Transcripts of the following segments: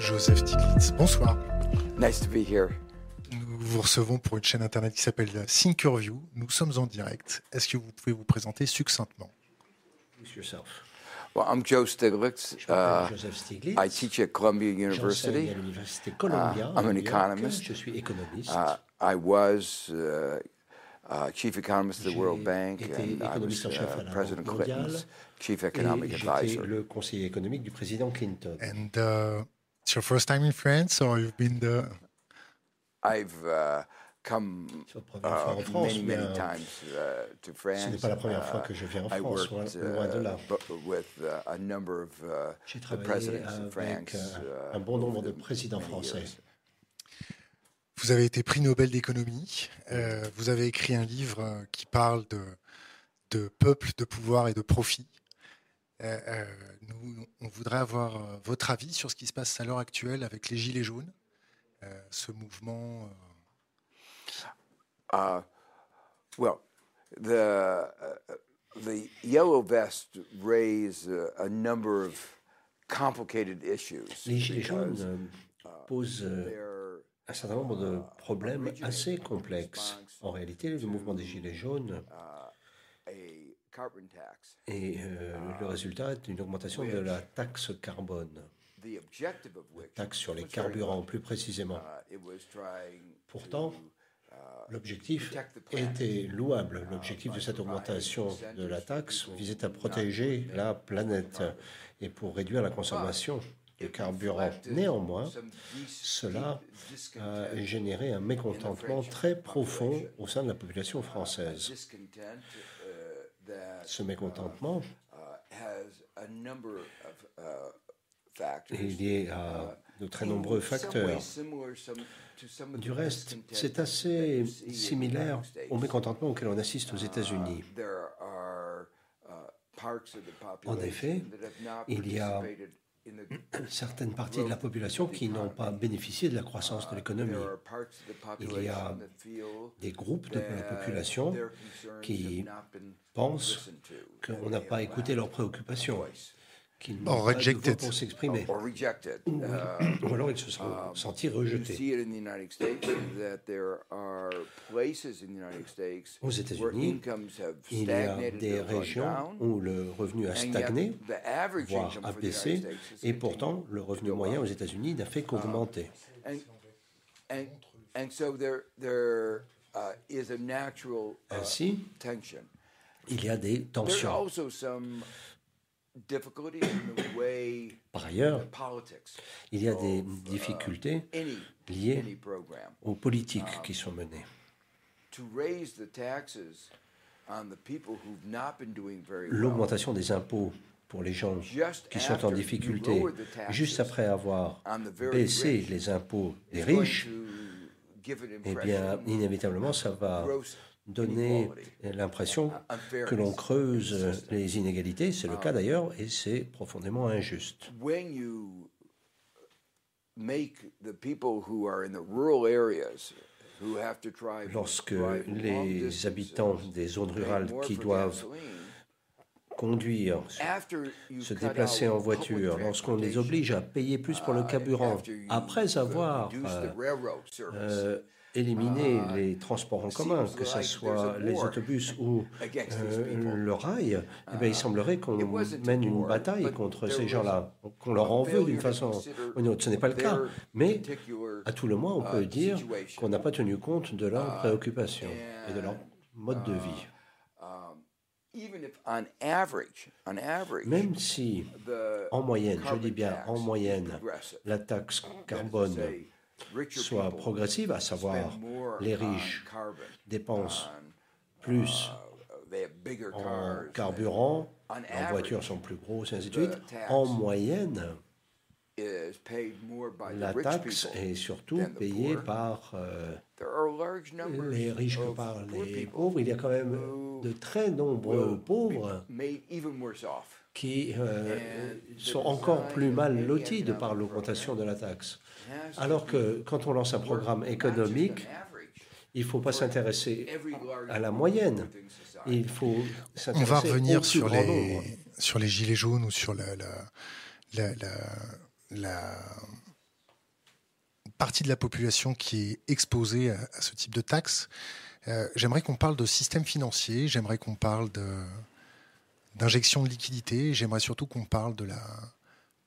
Joseph Stiglitz. Bonsoir. Nice to be here. Nous vous recevons pour une chaîne internet qui s'appelle Thinkerview. Nous sommes en direct. Est-ce que vous pouvez vous présenter succinctement? Yourself. Well, I'm Joe Stiglitz. Uh, Joseph Stiglitz. I teach at Columbia University. à l'université Columbia. Uh, I'm an economist. Je suis économiste. Uh, I was uh, uh, chief economist of the World Bank, and I was uh, President Clinton's chief economic j'étais advisor. le conseiller économique du président Clinton. And uh, it's your first time in France or you've been there? I've uh, come C'est la première fois uh, en France, many, many euh, times uh, to France. ce n'est pas la première fois Uh, que je viens en I France, loin, worked loin de là. uh, bu- with uh, a number of uh, J'ai the travaillé presidents of avec France. uh, un bon nombre de présidents français. Vous avez été prix Nobel d'économie. Euh, vous avez écrit un livre euh, qui parle de, de peuple, de pouvoir et de profit. Euh, euh, nous, on voudrait avoir euh, votre avis sur ce qui se passe à l'heure actuelle avec les Gilets jaunes, euh, ce mouvement. euh, Uh, well, the uh, the yellow vest raise uh, a number of complicated issues. Les Gilets jaunes euh, posent un certain nombre de problèmes assez complexes. En réalité, le mouvement des Gilets jaunes uh, est euh, le résultat d'une augmentation de la taxe carbone, taxe sur les carburants plus précisément. Uh, Pourtant, uh, L'objectif était louable. L'objectif de cette augmentation de la taxe visait à protéger la planète et pour réduire la consommation de carburant. Néanmoins, cela a généré un mécontentement très profond au sein de la population française. Ce mécontentement est lié à de très nombreux facteurs. Du reste, c'est assez similaire au mécontentement auquel on assiste aux États-Unis. Uh, there are, uh, parts of the En effet, il y a Certaines parties de la population qui n'ont pas bénéficié de la croissance de l'économie. Il y a Des groupes de la population qui pensent qu'on n'a pas écouté leurs préoccupations, qu'ils Or n'ont pas de rejected. voix pour s'exprimer. or rejected. Ou Uh, ou alors ils se sont sentis You rejetés. see it in the United States that there are places in the United States Aux where États-Unis, incomes have il y a stagnated des régions où le revenu a stagné, voire income a baissé, et pourtant le revenu moyen aux États-Unis n'a fait qu'augmenter. And, and, and so there, there is a natural Ainsi, tension. il y a des tensions. Par ailleurs, il y a des uh, difficultés liées aux politiques qui sont menées. to raise the taxes on the people who've not been doing very well. L'augmentation des impôts pour les gens qui sont en difficulté, juste après avoir baissé les impôts des riches, eh bien, inévitablement, ça va donner l'impression que l'on creuse les inégalités. C'est le cas d'ailleurs, et c'est profondément injuste. when you make the people who are in the rural areas who have to drive, Lorsque les habitants des zones rurales qui doivent conduire, se déplacer en voiture, lorsqu'on les oblige à payer plus pour le uh, carburant, après avoir euh, euh, éliminer Ah, les transports en commun, que ce soit les autobus ou euh, le rail, eh bien, il semblerait qu'on mène une bataille contre ces gens-là, qu'on leur en veut d'une façon ou d'une autre. Ce n'est pas le cas, mais à tout le moins, on uh, peut dire qu'on n'a pas tenu compte de leurs préoccupations et de leur mode de vie. um, on average, Même si, en moyenne, je dis bien en moyenne, la taxe carbone soit progressive, à savoir les riches dépensent plus uh, en carburant, leurs voitures sont plus grosses, et ainsi de suite. En moyenne, la taxe est surtout payée par euh, les riches que par les pauvres. Il y a quand même de très nombreux pauvres qui euh, the sont encore plus mal lotis de economic par l'augmentation de la taxe. Alors be que quand on lance un programme économique, il ne faut pas s'intéresser à la moyenne. Il faut On va revenir sur les, nombre. sur les gilets jaunes ou sur la, la, la, la, la- partie de la population qui est exposée à, ce type de taxes. j'aimerais qu'on parle de système financier, j'aimerais qu'on parle d'injection de, liquidité, j'aimerais surtout qu'on parle de la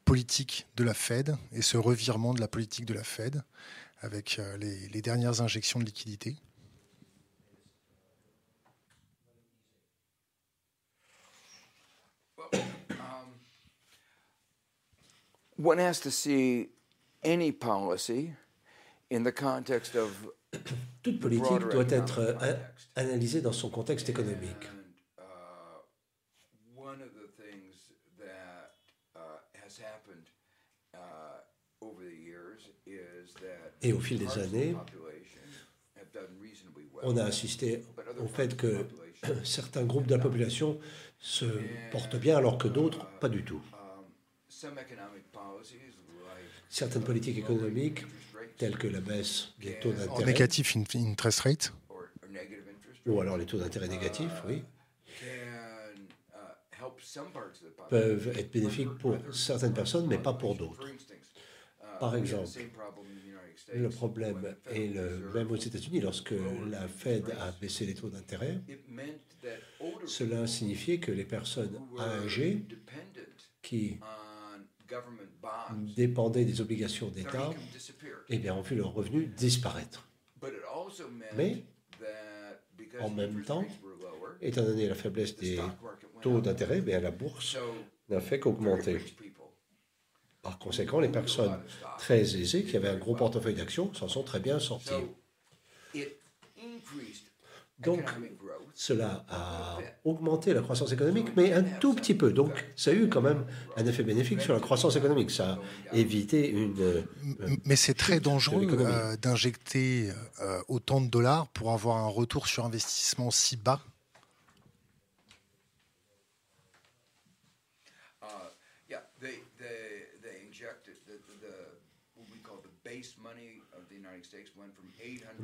politique de la Fed et ce revirement de la politique de la Fed avec les, les dernières injections de liquidité. one has to see any policy in the context of Toute politique doit être euh, analysée dans son contexte économique. Et au fil des années, on a assisté au fait que certains groupes de la population se portent bien alors que d'autres pas du tout. Certaines politiques économiques, telles que la baisse des taux d'intérêt. Négatif interest rate. Ou alors les taux d'intérêt négatifs, oui. peuvent être bénéfiques pour certaines personnes, mais pas pour d'autres. Par exemple, le problème est le même aux États-Unis. Lorsque la Fed a baissé les taux d'intérêt, cela signifiait que les personnes âgées qui dépendaient des obligations d'État, eh bien, ont vu leurs revenus disparaître. Mais, en même temps, étant donné la faiblesse des taux d'intérêt, bien, la bourse n'a fait qu'augmenter. Par conséquent, les personnes très aisées qui avaient un gros portefeuille d'actions s'en sont très bien sorties. Donc, cela a augmenté la croissance économique, mais un tout petit peu. Donc, ça a eu quand même un effet bénéfique sur la croissance économique. Ça a évité une. Euh, mais c'est très dangereux euh, d'injecter euh, autant de dollars pour avoir un retour sur investissement si bas.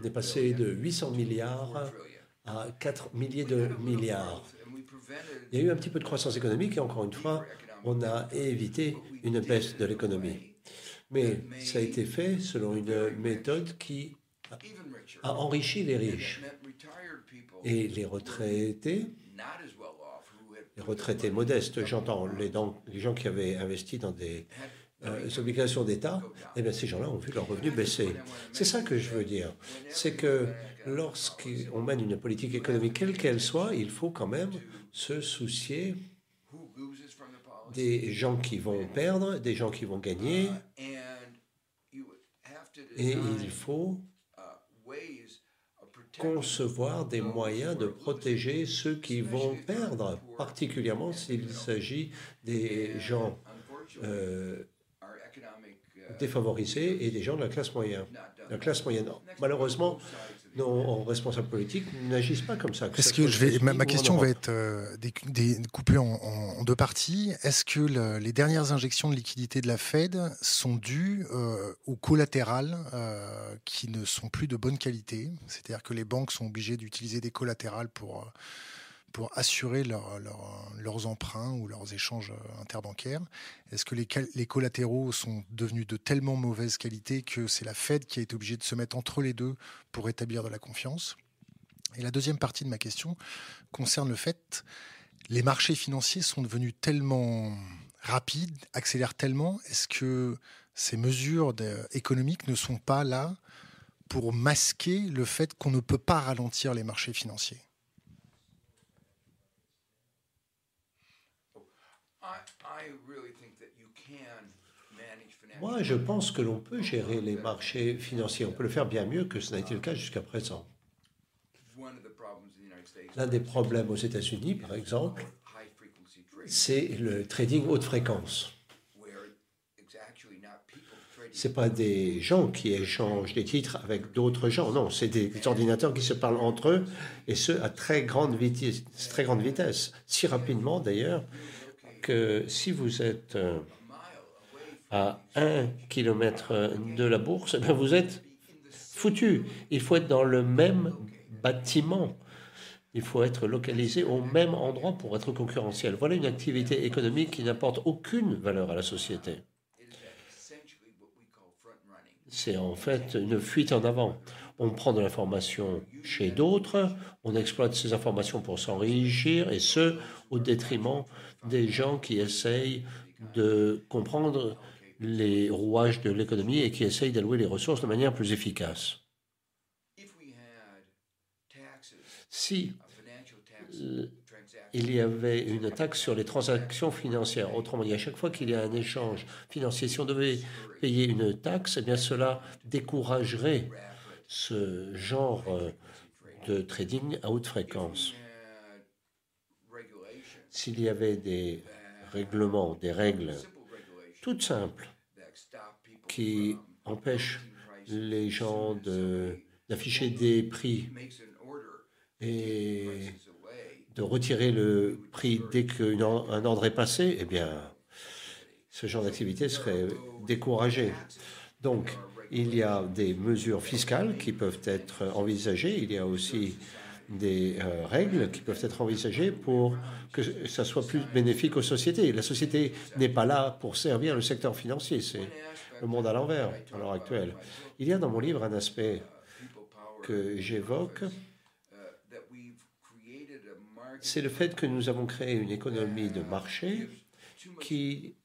Est passé de 800 milliards à 4 milliers de milliards. Il y a eu un petit peu de croissance économique et encore une fois, on a évité une baisse de l'économie. Mais ça a été fait selon une méthode qui a enrichi les riches. Et les retraités, les retraités modestes, j'entends les, les gens qui avaient investi dans des euh, les obligations d'État, eh bien, ces gens-là ont vu leurs revenus baisser. C'est ça que je veux dire. C'est que lorsqu'on mène une politique économique, quelle qu'elle soit, il faut quand même se soucier des gens qui vont perdre, des gens qui vont gagner. Et il faut concevoir des moyens de protéger ceux qui vont perdre, particulièrement s'il s'agit des gens euh, défavorisés et des gens de la classe moyenne. La classe moyenne, malheureusement, nos responsables politiques n'agissent pas comme ça. Est-ce que je vais, ma, question va être euh, découpée en, deux parties. Est-ce que les dernières injections de liquidités de la Fed sont dues euh, au collatéral euh, qui ne sont plus de bonne qualité? C'est-à-dire que les banques sont obligées d'utiliser des collatérales pour pour assurer leurs emprunts ou leurs échanges euh, interbancaires Est-ce que les, collatéraux sont devenus de tellement mauvaise qualité que c'est la Fed qui a été obligée de se mettre entre les deux pour établir de la confiance? Et la deuxième partie de ma question concerne le fait les marchés financiers sont devenus tellement rapides, accélèrent tellement. Est-ce que ces mesures économiques ne sont pas là pour masquer le fait qu'on ne peut pas ralentir les marchés financiers? Moi, je pense que l'on peut gérer les marchés financiers. On peut le faire bien mieux que ce n'a été le cas jusqu'à présent. L'un des problèmes aux États-Unis, par exemple, c'est le trading haute fréquence. Ce pas des gens qui échangent des titres avec d'autres gens, non, c'est des, ordinateurs qui se parlent entre eux, et ce, à très grande vitesse, très grande vitesse si rapidement d'ailleurs que si vous êtes euh, à un kilomètre de la bourse, eh vous êtes foutu. Il faut être dans le même bâtiment. Il faut être localisé au même endroit pour être concurrentiel. Voilà une activité économique qui n'apporte aucune valeur à la société. c'est en fait une fuite en avant. On prend de l'information chez d'autres, on exploite ces informations pour s'enrichir, et ce, au détriment des gens qui essayent de comprendre les rouages de l'économie et qui essayent d'allouer les ressources de manière plus efficace. Si il y avait une taxe sur les transactions financières. Autrement dit, à chaque fois qu'il y a un échange financier, si on devait payer une taxe, eh bien cela découragerait ce genre euh, de trading à haute fréquence. S'il y avait des règlements, des règles toutes simples qui empêchent les gens d'afficher des prix et de retirer le prix dès qu'un ordre est passé, eh bien, ce genre d'activité serait découragé. Donc, il y a des mesures fiscales qui peuvent être envisagées. Il y a aussi des euh, règles qui peuvent être envisagées pour que ça soit plus bénéfique aux sociétés. La société n'est pas là pour servir le secteur financier, le monde à l'envers à l'heure actuelle. Il y a dans mon livre un aspect que j'évoque c'est le fait que nous avons créé une économie de marché qui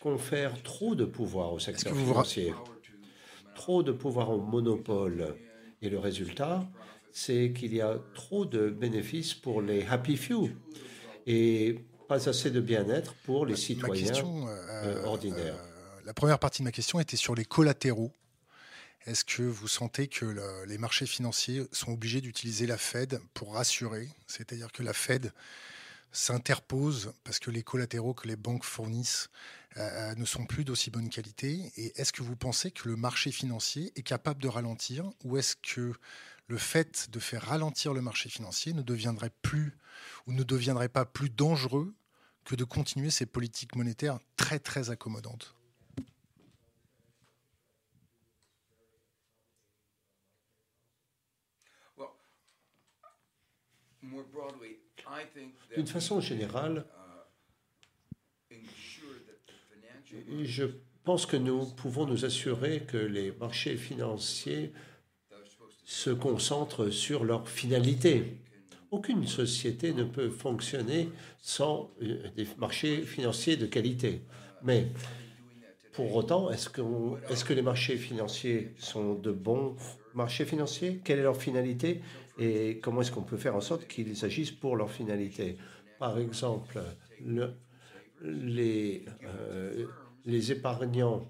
confère trop de pouvoir au secteur financier, trop de pouvoir au monopole. Et le résultat, c'est qu'il y a trop de bénéfices pour les happy few et pas assez de bien-être pour les citoyens euh, euh, ordinaires. Euh, la première partie de ma question était sur les collatéraux. Est-ce que vous sentez que les marchés financiers sont obligés d'utiliser la Fed pour rassurer? C'est-à-dire que la Fed s'interpose parce que les collatéraux que les banques fournissent euh, euh, ne sont plus d'aussi bonne qualité. Et est-ce que vous pensez que le marché financier est capable de ralentir Ou est-ce que le fait de faire ralentir le marché financier ne deviendrait plus ou ne deviendrait pas plus dangereux que de continuer ces politiques monétaires très très accommodantes? D'une façon générale, je pense que nous pouvons nous assurer que les marchés financiers se concentrent sur leur finalité. Aucune société ne peut fonctionner sans euh, des marchés financiers de qualité. Mais pour autant, est-ce que, est que les marchés financiers sont de bons marchés financiers? Quelle est leur finalité? Et comment est-ce qu'on peut faire en sorte qu'ils agissent pour leur finalité? Par exemple, les, euh, les épargnants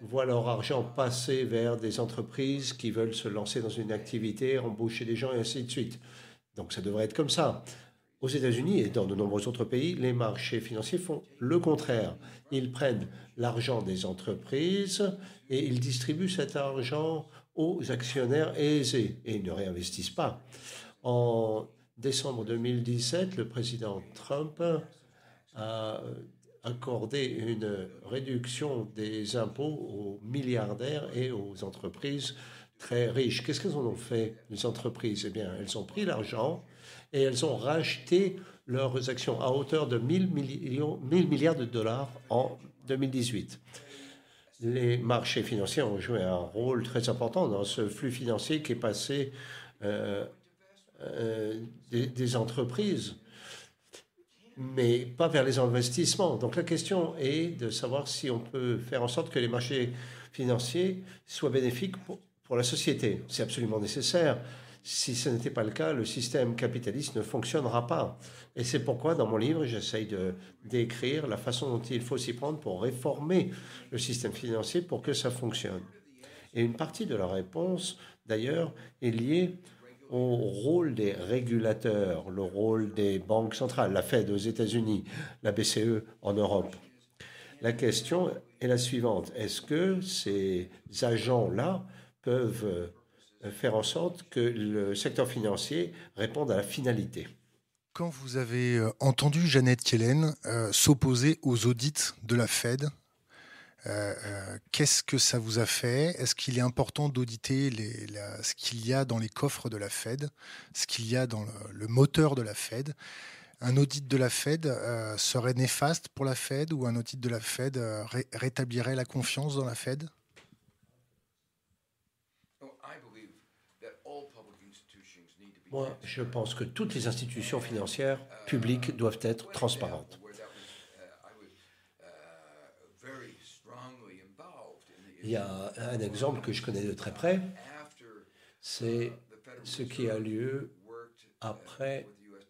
voient leur argent passer vers des entreprises qui veulent se lancer dans une activité, embaucher des gens et ainsi de suite. Donc ça devrait être comme ça. Aux États-Unis et dans de nombreux autres pays, les marchés financiers font le contraire. Ils prennent l'argent des entreprises et ils distribuent cet argent aux actionnaires aisés et ils ne réinvestissent pas. En décembre 2017, le président Trump a accordé une réduction des impôts aux milliardaires et aux entreprises très riches. Qu'est-ce qu'elles en ont fait, les entreprises? Eh bien, elles ont pris l'argent et elles ont racheté leurs actions à hauteur de 1000, millions, 1000 milliards de dollars en 2018 les marchés financiers ont joué un rôle très important dans ce flux financier qui est passé euh, euh, des, entreprises, mais pas vers les investissements. Donc la question est de savoir si on peut faire en sorte que les marchés financiers soient bénéfiques pour la société. C'est absolument nécessaire. Si ce n'était pas le cas, le système capitaliste ne fonctionnera pas. Et c'est pourquoi, dans mon livre, j'essaye de décrire la façon dont il faut s'y prendre pour réformer le système financier pour que ça fonctionne. Et une partie de la réponse, d'ailleurs, est liée au rôle des régulateurs, le rôle des banques centrales, la Fed aux États-Unis, la BCE en Europe. La question est la suivante. Est-ce que ces agents-là peuvent faire en sorte que le secteur financier réponde à la finalité. Quand vous avez euh, entendu Jeannette Kellen euh, s'opposer aux audits de la Fed, euh, qu'est-ce que ça vous a fait? Est-ce qu'il est important d'auditer ce qu'il y a dans les coffres de la Fed, ce qu'il y a dans le, moteur de la Fed? Un audit de la Fed serait néfaste pour la Fed ou un audit de la Fed rétablirait la confiance dans la Fed? Moi, je pense que toutes les institutions financières publiques doivent être transparentes. Il y a un exemple que je connais de très près, c'est ce qui a lieu après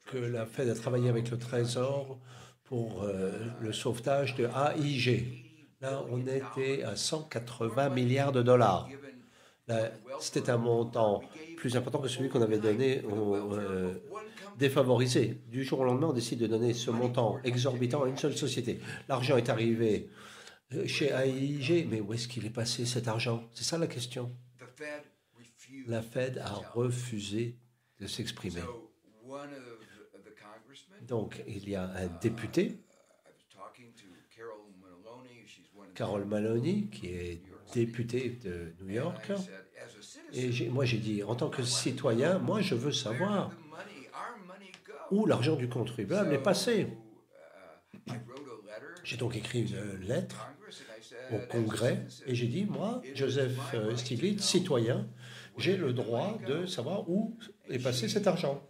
que la Fed a travaillé avec le Trésor pour euh, le sauvetage de AIG. Là, on était à 180 milliards de dollars. C'était un montant plus important que celui qu'on avait donné aux euh, défavorisés. Du jour au lendemain, on décide de donner ce montant exorbitant à une seule société. L'argent est arrivé euh, chez AIG, mais où est-ce qu'il est passé cet argent? C'est ça la question. La Fed a refusé de s'exprimer. Donc, il y a un député, Carol Maloney, qui est député de New York. Et moi, j'ai dit, en tant que citoyen, moi, je veux savoir où l'argent du contribuable est passé. J'ai donc écrit une lettre au Congrès et j'ai dit, moi, Joseph euh, Stiglitz, citoyen, j'ai le droit de savoir où est passé cet argent.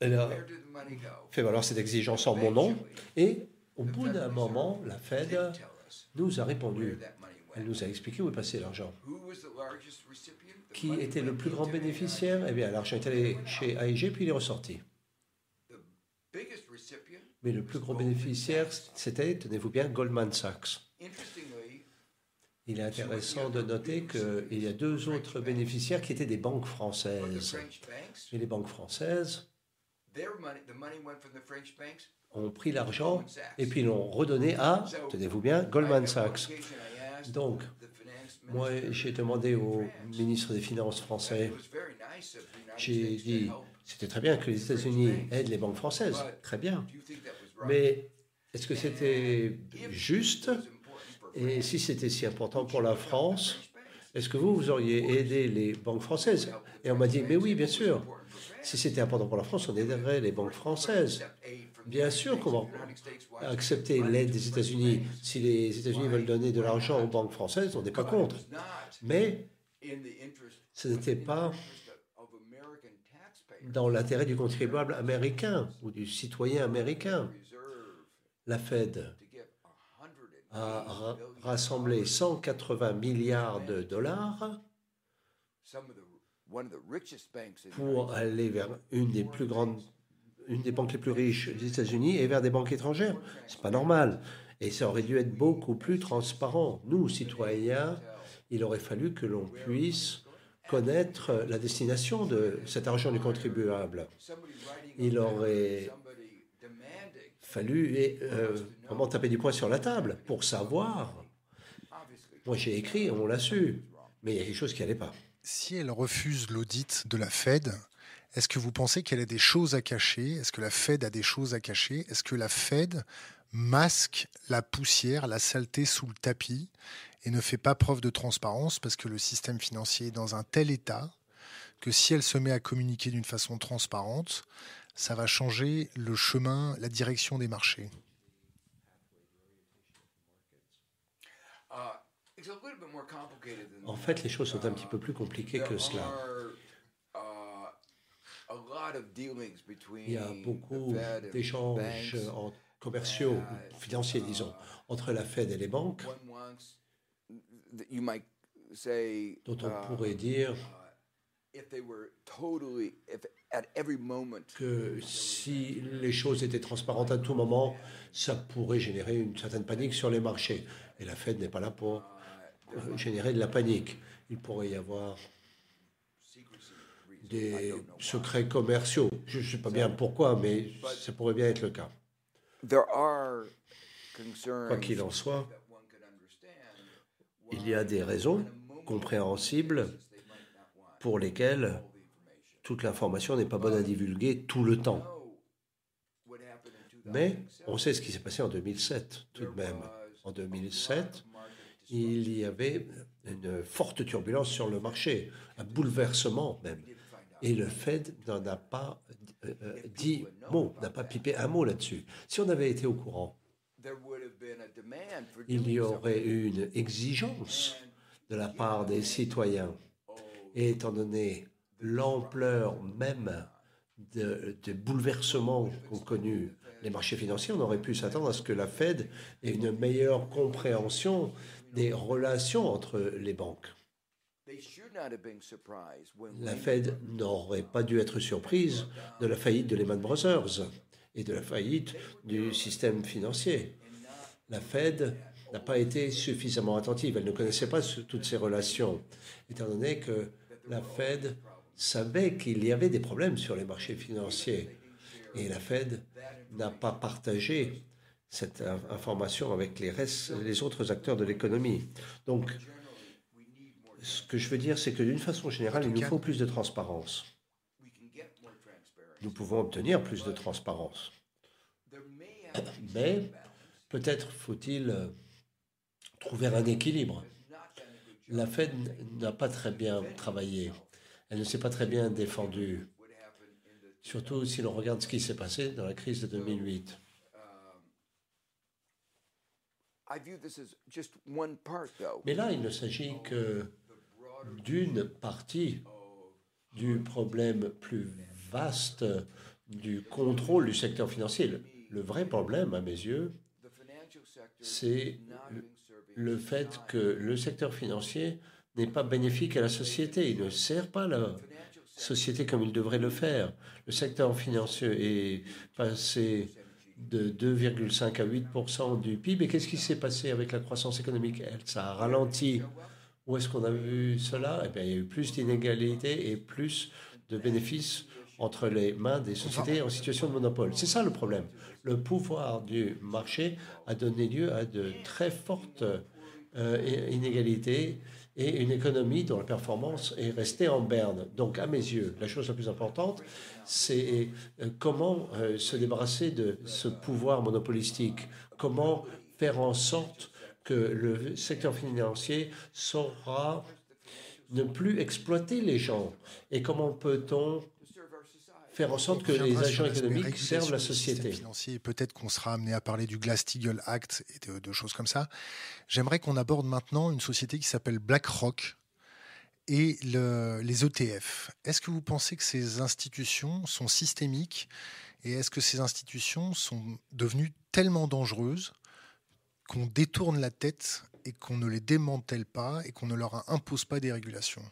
Elle a fait valoir cette exigence en mon nom et au bout d'un moment, la Fed nous a répondu. Elle nous a expliqué où est passé l'argent. Qui était le plus grand bénéficiaire? Eh bien, l'argent est allé chez AIG puis il est ressorti. Mais le plus grand bénéficiaire, c'était, tenez-vous bien, Goldman Sachs. Il est intéressant de noter qu'il y a deux autres bénéficiaires qui étaient des banques françaises. Et les banques françaises ont pris l'argent et puis l'ont redonné à, tenez-vous bien, Goldman Sachs. Donc, moi, j'ai demandé au ministre des Finances français, j'ai dit, c'était très bien que les États-Unis aident les banques françaises, très bien. Mais est-ce que c'était juste? Et si c'était si important pour la France, est-ce que vous, vous auriez aidé les banques françaises? Et on m'a dit, mais oui, bien sûr. Si c'était important pour la France, on aiderait les banques françaises. Bien sûr qu'on accepter l'aide des États-Unis. Si les États-Unis veulent donner de l'argent aux banques françaises, on n'est pas contre. Mais ce n'était pas dans l'intérêt du contribuable américain ou du citoyen américain. La Fed a rassemblé 180 milliards de dollars pour aller vers une des plus grandes, une des banques les plus riches des États-Unis et vers des banques étrangères. C'est pas normal. Et ça aurait dû être beaucoup plus transparent. Nous, citoyens, il aurait fallu que l'on puisse connaître la destination de cet argent du contribuable. Il aurait fallu euh, vraiment taper du poing sur la table pour savoir. Moi, j'ai écrit, on l'a su, mais il y a quelque chose qui n'allait pas. Si elle refuse l'audit de la Fed, est-ce que vous pensez qu'elle a des choses à cacher? Est-ce que la Fed a des choses à cacher? Est-ce que la Fed masque la poussière, la saleté sous le tapis et ne fait pas preuve de transparence parce que le système financier est dans un tel état que si elle se met à communiquer d'une façon transparente, ça va changer le chemin, la direction des marchés? En fait, les choses sont un petit peu plus compliquées que cela. Il y a beaucoup d'échanges commerciaux, financiers, disons, entre la Fed et les banques, dont on pourrait dire que si les choses étaient transparentes à tout moment, ça pourrait générer une certaine panique sur les marchés. Et la Fed n'est pas là pour générer de la panique. Il pourrait y avoir des secrets commerciaux. Je ne sais pas bien pourquoi, mais ça pourrait bien être le cas. Quoi qu'il en soit, il y a des raisons compréhensibles pour lesquelles toute l'information n'est pas bonne à divulguer tout le temps. Mais on sait ce qui s'est passé en 2007 tout de même. En 2007, il y avait une forte turbulence sur le marché, un bouleversement même. Et le Fed n'en a pas euh, euh, dit mot, n'a pas pipé un mot là-dessus. Si on avait été au courant, il y aurait une exigence de la part des citoyens. Et étant donné l'ampleur même des bouleversements qu'ont connus les marchés financiers, on aurait pu s'attendre à ce que la Fed ait une meilleure compréhension des relations entre les banques. La Fed n'aurait pas dû être surprise de la faillite de Lehman Brothers et de la faillite du système financier. La Fed n'a pas été suffisamment attentive. Elle ne connaissait pas toutes ces relations, étant donné que la Fed savait qu'il y avait des problèmes sur les marchés financiers. Et la Fed n'a pas partagé cette information avec les, restes, les autres acteurs de l'économie. Donc, ce que je veux dire, c'est que d'une façon générale, il nous faut plus de transparence. Nous pouvons obtenir plus de transparence. Mais peut-être faut-il euh, trouver un équilibre. La Fed n'a pas très bien travaillé. Elle ne s'est pas très bien défendue. Surtout si l'on regarde ce qui s'est passé dans la crise de 2008. Mais là, il ne s'agit que d'une partie du problème plus vaste du contrôle du secteur financier. Le vrai problème, à mes yeux, c'est le fait que le secteur financier n'est pas bénéfique à la société. Il ne sert pas la société comme il devrait le faire. Le secteur financier est passé de 2,5 à 8% du PIB. Et qu'est-ce qui s'est passé avec la croissance économique? Ça a ralenti. Où est-ce qu'on a vu cela? Eh bien, Il y a eu plus d'inégalités et plus de bénéfices entre les mains des sociétés en situation de monopole. C'est ça le problème. Le pouvoir du marché a donné lieu à de très fortes euh, inégalités et une économie dont la performance est restée en berne. Donc, à mes yeux, la chose la plus importante, c'est euh, comment euh, se débarrasser de ce pouvoir monopolistique, comment faire en sorte que le secteur financier saura ne plus exploiter les gens et comment peut-on faire en sorte que les agents économiques servent la société. Peut-être qu'on sera amené à parler du Glass-Steagall Act et de, choses comme ça. J'aimerais qu'on aborde maintenant une société qui s'appelle BlackRock et les ETF. Est-ce que vous pensez que ces institutions sont systémiques et est-ce que ces institutions sont devenues tellement dangereuses qu'on détourne la tête et qu'on ne les démantèle pas et qu'on ne leur impose pas des régulations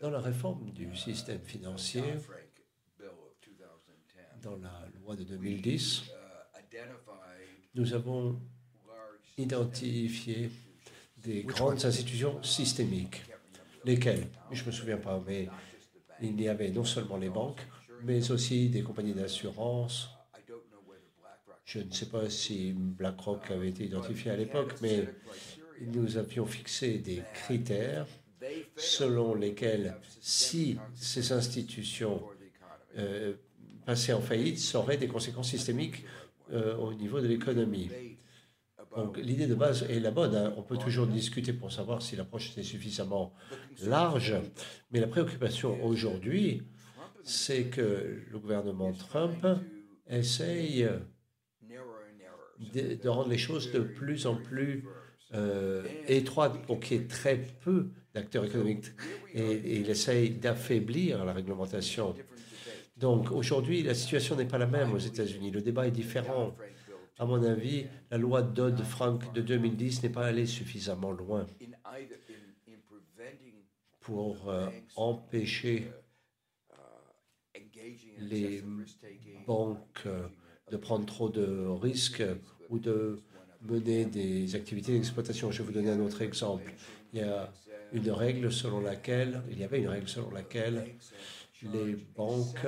Dans la réforme du système financier, dans la loi de 2010, uh, nous avons identifié des grandes institutions systémiques. Lesquelles Je ne me souviens pas, mais il y avait non seulement les banques, mais aussi des compagnies d'assurance, je ne sais pas si BlackRock avait été identifié à l'époque, mais nous avions fixé des critères selon lesquels, si ces institutions euh, passaient en faillite, ça aurait des conséquences systémiques euh, au niveau de l'économie. Donc l'idée de base est la bonne. Hein. On peut toujours discuter pour savoir si l'approche était suffisamment large, mais la préoccupation aujourd'hui, c'est que le gouvernement Trump essaye de, rendre les choses de plus en plus euh, étroites pour qu'il y ait très peu d'acteurs économiques. Et, il essaye d'affaiblir la réglementation. Donc aujourd'hui, la situation n'est pas la même aux États-Unis. Le débat est différent. À mon avis, la loi Dodd-Frank de 2010 n'est pas allée suffisamment loin pour euh, empêcher les banques euh, de prendre trop de risques ou de mener des activités d'exploitation. Je vais vous donner un autre exemple. Il y a une règle selon laquelle, il y avait une règle selon laquelle les banques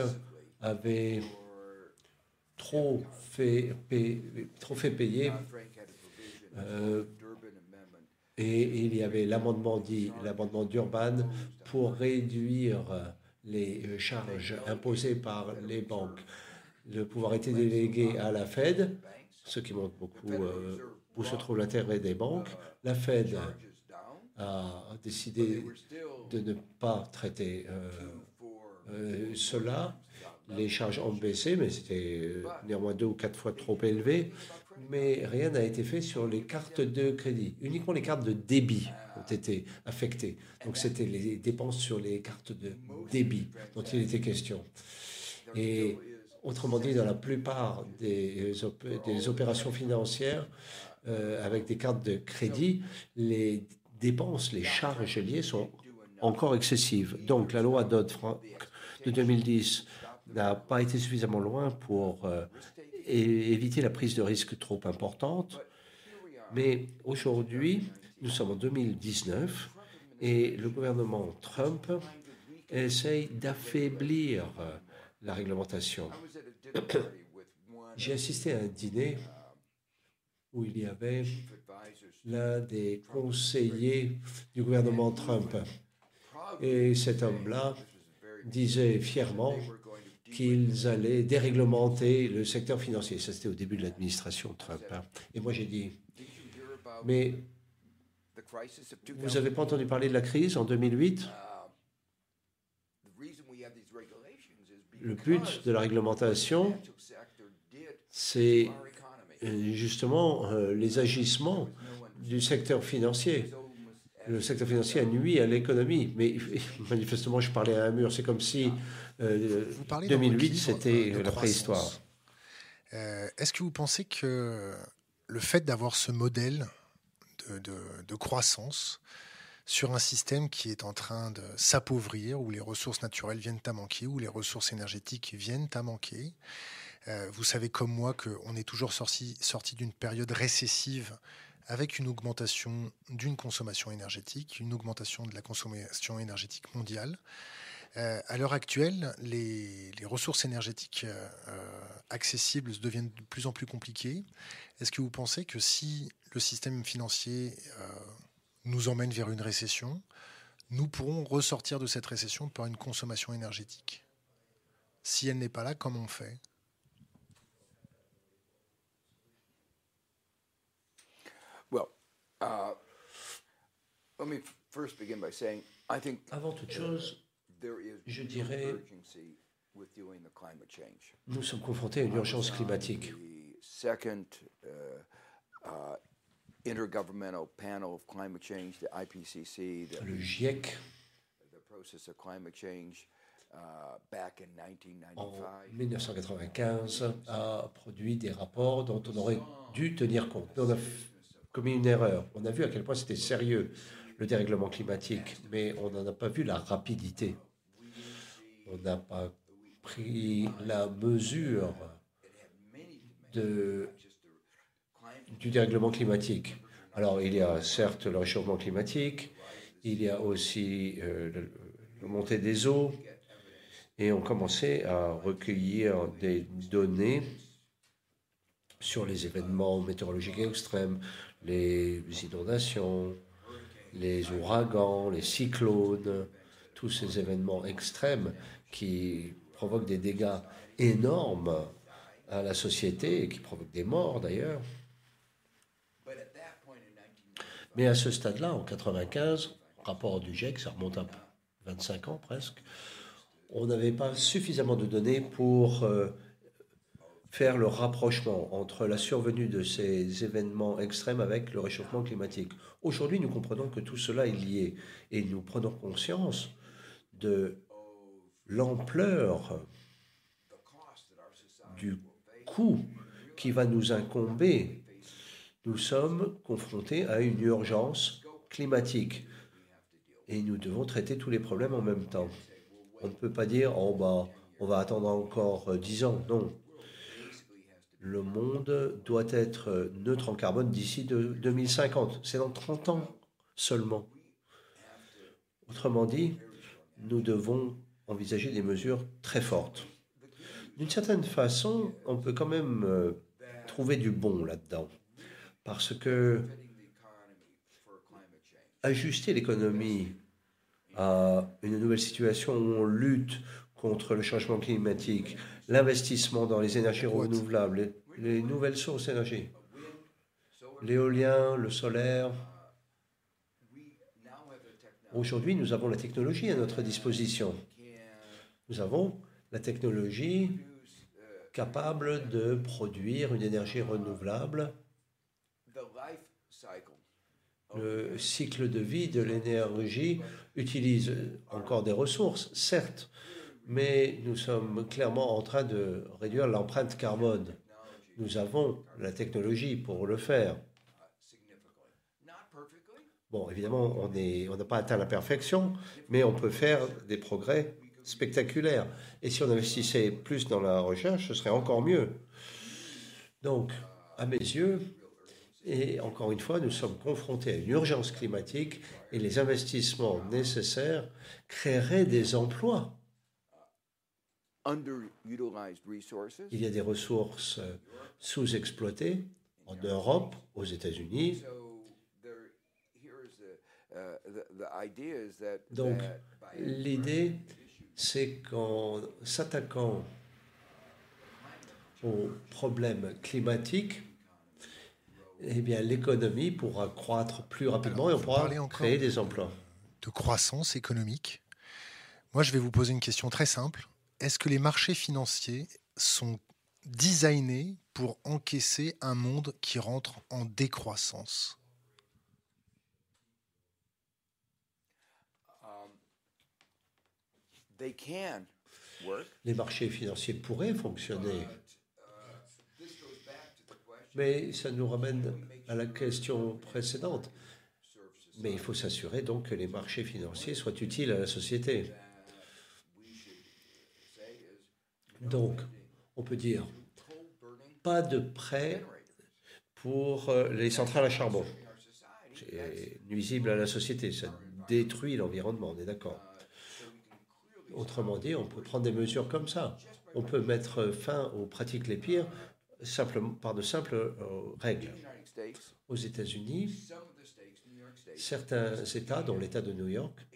avaient trop fait, payer euh, et il y avait l'amendement dit, l'amendement d'Urban pour réduire les charges imposées par les banques le pouvoir était délégué à la Fed, ce qui montre beaucoup euh, où se trouve l'intérêt des banques. La Fed a décidé de ne pas traiter euh, cela. Les charges ont baissé, mais c'était euh, néanmoins deux ou quatre fois trop élevé. Mais rien n'a été fait sur les cartes de crédit. Uniquement les cartes de débit ont été affectées. Donc c'était les dépenses sur les cartes de débit dont il était question. Et autrement dit, dans la plupart des, des opérations financières, euh, avec des cartes de crédit, les dépenses, les charges liées sont encore excessives. Donc la loi Dodd-Frank de 2010 n'a pas été suffisamment loin pour euh, éviter la prise de risque trop importante. Mais aujourd'hui, nous sommes en 2019 et le gouvernement Trump essaye d'affaiblir euh, la réglementation. J'ai assisté à un dîner où il y avait l'un des conseillers du gouvernement Trump. Et cet homme-là disait fièrement qu'ils allaient déréglementer le secteur financier. Ça, c'était au début de l'administration Trump. Hein. Et moi, j'ai dit, mais vous n'avez pas entendu parler de la crise en 2008 Le but de la réglementation, c'est justement euh, les agissements du secteur financier. Le secteur financier a nuit à l'économie, mais manifestement, je parlais à un mur. C'est comme si 2008, euh, c'était la préhistoire. Euh, est-ce que vous pensez que le fait d'avoir ce modèle de, croissance sur un système qui est en train de s'appauvrir, où les ressources naturelles viennent à manquer, où les ressources énergétiques viennent à manquer, euh, vous savez comme moi qu'on est toujours sorti, sorti d'une période récessive avec une augmentation d'une consommation énergétique, une augmentation de la consommation énergétique mondiale. Euh, à l'heure actuelle, les, ressources énergétiques euh, accessibles deviennent de plus en plus compliquées. Est-ce que vous pensez que si le système financier nous emmène vers une récession, nous pourrons ressortir de cette récession par une consommation énergétique? Si elle n'est pas là, comment on fait? Uh, Avant toute chose, je dirais, nous sommes confrontés à une urgence climatique. Le GIEC, en 1995, a produit des rapports dont on aurait dû tenir compte commis une erreur. On a vu à quel point c'était sérieux le dérèglement climatique, mais on n'en a pas vu la rapidité. On n'a pas pris la mesure de, du dérèglement climatique. Alors il y a certes le réchauffement climatique, il y a aussi euh, la montée des eaux, et on commençait à recueillir des données sur les événements météorologiques extrêmes, les inondations, les ouragans, les cyclones, tous ces événements extrêmes qui provoquent des dégâts énormes à la société et qui provoquent des morts d'ailleurs. Mais à ce stade-là, en 95, rapport du GIEC, ça remonte à 25 ans presque, on n'avait pas suffisamment de données pour euh, faire le rapprochement entre la survenue de ces événements extrêmes avec le réchauffement climatique. Aujourd'hui, nous comprenons que tout cela est lié et nous prenons conscience de l'ampleur du coût qui va nous incomber. Nous sommes confrontés à une urgence climatique et nous devons traiter tous les problèmes en même temps. On ne peut pas dire oh bah on va attendre encore dix ans. Non, le monde doit être neutre en carbone d'ici 2050. C'est dans 30 ans seulement. Autrement dit, nous devons envisager des mesures très fortes. D'une certaine façon, on peut quand même euh, trouver du bon là-dedans. Parce que ajuster l'économie à une nouvelle situation où on lutte contre le changement climatique, l'investissement dans les énergies renouvelables, les nouvelles sources d'énergie, l'éolien, le solaire. Aujourd'hui, nous avons la technologie à notre disposition. Nous avons la technologie capable de produire une énergie renouvelable. Le cycle de vie de l'énergie utilise encore des ressources, certes, mais nous sommes clairement en train de réduire l'empreinte carbone. Nous avons la technologie pour le faire. Bon, évidemment, on n'a pas atteint la perfection, mais on peut faire des progrès spectaculaires. Et si on investissait plus dans la recherche, ce serait encore mieux. Donc, à mes yeux, et encore une fois, nous sommes confrontés à une urgence climatique et les investissements nécessaires créeraient des emplois. Il y a des ressources sous-exploitées en Europe, aux États-Unis, donc, l'idée, c'est qu'en s'attaquant aux problèmes climatiques, eh bien, l'économie pourra croître plus rapidement et on pourra créer des emplois. De croissance économique. Moi, je vais vous poser une question très simple. Est-ce que les marchés financiers sont designés pour encaisser un monde qui rentre en décroissance? Les marchés financiers pourraient fonctionner. Mais ça nous ramène à la question précédente. Mais il faut s'assurer donc que les marchés financiers soient utiles à la société. Donc, on peut dire, pas de prêt pour euh, les centrales à charbon. C'est nuisible à la société, ça détruit l'environnement, on est d'accord. Autrement dit, on peut prendre des mesures comme ça. On peut mettre fin aux pratiques les pires simplement, par de simples euh, règles. Aux États-Unis, certains États, dont l'État de New York,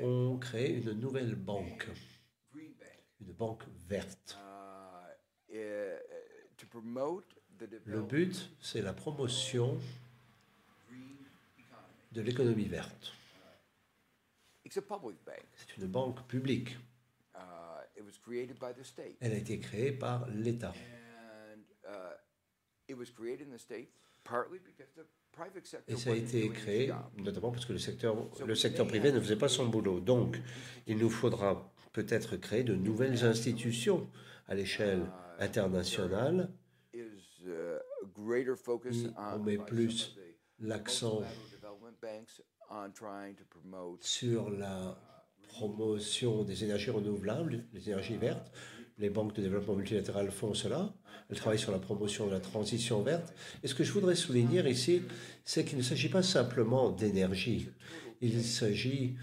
ont créé une nouvelle banque, une banque verte. Le but, c'est la promotion de l'économie verte. C'est une banque publique. Uh, Elle a été créée par l'État. Uh, Et ça a été créé notamment parce que le secteur, le secteur privé ne faisait pas son boulot. Donc, il nous faudra peut-être créer de nouvelles institutions à l'échelle uh, internationale. On met plus l'accent sur la promotion des énergies renouvelables, les énergies vertes. Les banques de développement multilatéral font cela. Elles travaillent sur la promotion de la transition verte. Et ce que je voudrais souligner ici, c'est qu'il ne s'agit pas simplement d'énergie. Il s'agit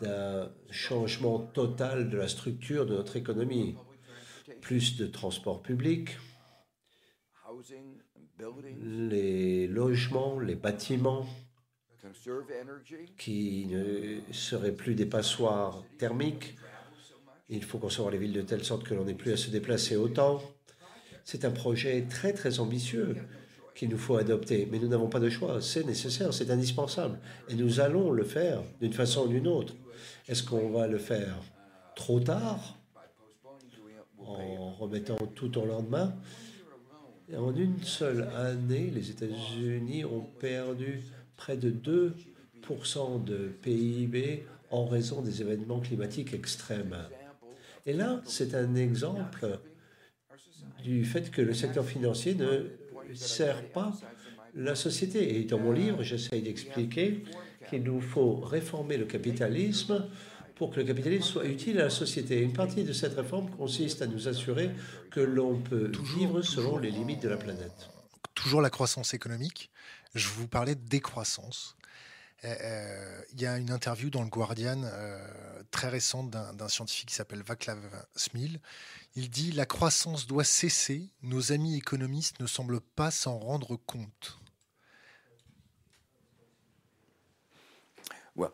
d'un changement total de la structure de notre économie. Plus de transports publics, les logements, les bâtiments, qui ne seraient plus des passoires thermiques. Il faut concevoir les villes de telle sorte que l'on n'ait plus à se déplacer autant. C'est un projet très très ambitieux qu'il nous faut adopter, mais nous n'avons pas de choix. C'est nécessaire, c'est indispensable. Et nous allons le faire d'une façon ou d'une autre. Est-ce qu'on va le faire trop tard, en remettant tout au lendemain? En une seule année, les États-Unis ont perdu près de 2% de PIB en raison des événements climatiques extrêmes. Et là, c'est un exemple du fait que le secteur financier ne sert pas la société. Et dans mon livre, j'essaye d'expliquer qu'il nous faut réformer le capitalisme pour que le capitalisme soit utile à la société. Une partie de cette réforme consiste à nous assurer que l'on peut vivre selon les limites de la planète. Toujours la croissance économique, je vous parlais de décroissance. Euh, euh, il y a une interview dans le Guardian euh, très récente d'un scientifique qui s'appelle Vaclav Smil. Il dit La croissance doit cesser. Nos amis économistes ne semblent pas s'en rendre compte. Well,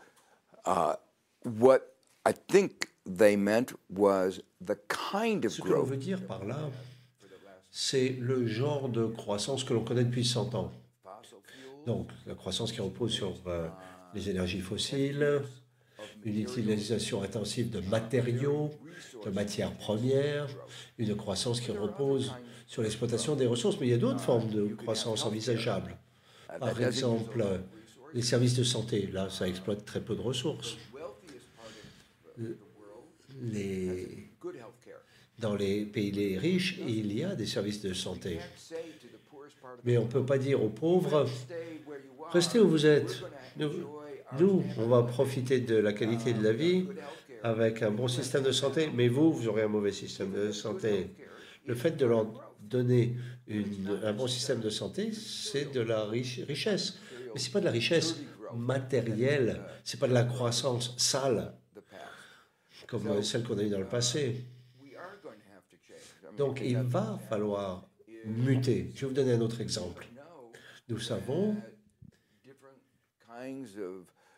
uh, what I think they meant was the kind of Ce que l'on veut dire par là, c'est le genre de croissance que l'on connaît depuis 100 ans. Donc la croissance qui repose sur euh, les énergies fossiles, une utilisation intensive de matériaux, de matières premières, une croissance qui repose sur l'exploitation des ressources. Mais il y a d'autres formes de croissance envisageables. Par exemple, les services de santé, là, ça exploite très peu de ressources. Les, dans les pays les riches, il y a des services de santé. Mais on ne peut pas dire aux pauvres, restez où vous êtes. Nous, on va profiter de la qualité de la vie avec un bon système de santé, mais vous, vous aurez un mauvais système de santé. Le fait de leur donner un bon système de santé, c'est de la richesse. Mais ce n'est pas de la richesse matérielle, ce n'est pas de la croissance sale, comme celle qu'on a eue dans le passé. Donc il va falloir muter. Je vais vous donner un autre exemple. Nous savons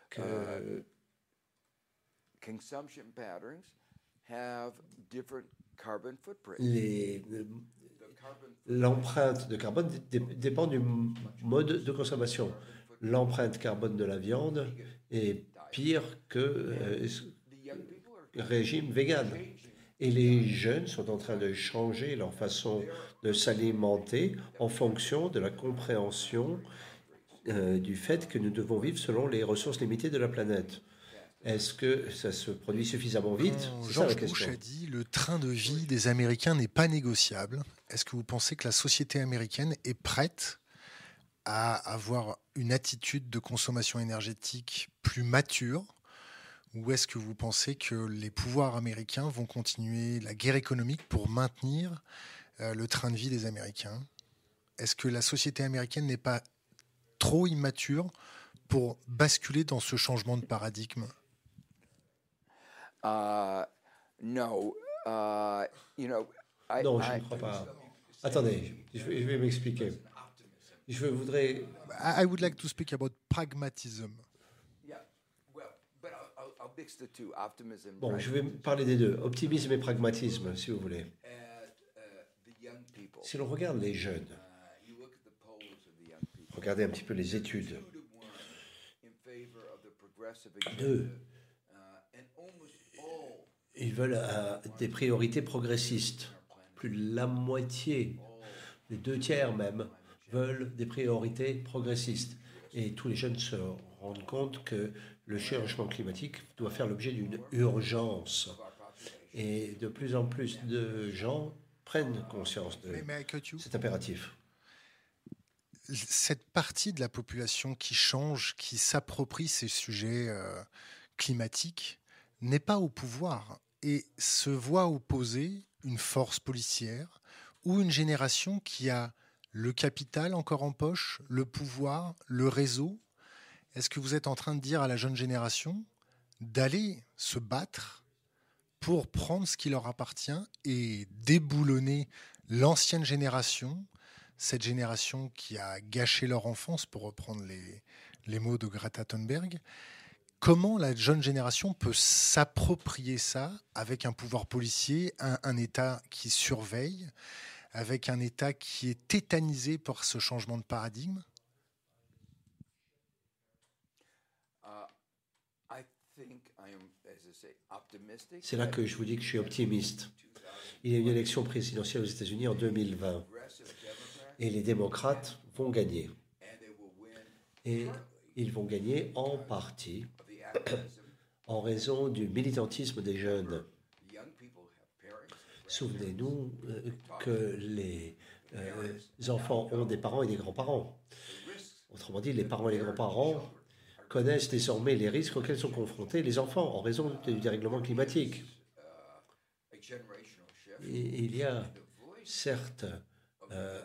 que l'empreinte de carbone dépend du mode de consommation. L'empreinte carbone de la viande est pire que le euh, régime vegan. Et les jeunes sont en train de changer leur façon de s'alimenter en fonction de la compréhension euh, du fait que nous devons vivre selon les ressources limitées de la planète. Est-ce que ça se produit suffisamment vite? George Bush a dit le train de vie des Américains n'est pas négociable. Est-ce que vous pensez que la société américaine est prête à avoir une attitude de consommation énergétique plus mature? Ou est-ce que vous pensez que les pouvoirs américains vont continuer la guerre économique pour maintenir le train de vie des Américains Est-ce que la société américaine n'est pas trop immature pour basculer dans ce changement de paradigme? Uh, No, uh, you know, non, je ne crois pas. Attendez, je vais, m'expliquer. Je voudrais. I would like to speak about pragmatism. Bon, je vais parler des deux, optimisme et pragmatisme, si vous voulez. Si l'on regarde les jeunes, Regardez un petit peu les études. Deux, ils veulent euh, des priorités progressistes. Plus de la moitié, les deux tiers même, veulent des priorités progressistes. Et tous les jeunes se rendent compte que le changement climatique doit faire l'objet d'une urgence. Et de plus en plus de gens prennent conscience de cet impératif cette partie de la population qui change, qui s'approprie ces sujets euh, climatiques, n'est pas au pouvoir et se voit opposer une force policière ou une génération qui a le capital encore en poche, le pouvoir, le réseau. Est-ce que vous êtes en train de dire à la jeune génération d'aller se battre pour prendre ce qui leur appartient et déboulonner l'ancienne génération cette génération qui a gâché leur enfance, pour reprendre les, mots de Greta Thunberg, comment la jeune génération peut s'approprier ça avec un pouvoir policier, un, État qui surveille, avec un État qui est tétanisé par ce changement de paradigme? C'est là que je vous dis que je suis optimiste. Il y a une élection présidentielle aux États-Unis en 2020 et les démocrates vont gagner. Et ils vont gagner en partie en raison du militantisme des jeunes. Souvenez-nous euh, que les euh, enfants ont des parents et des grands-parents. Autrement dit, les parents et les grands-parents connaissent désormais les risques auxquels sont confrontés les enfants en raison du dérèglement climatique. il y a certes euh,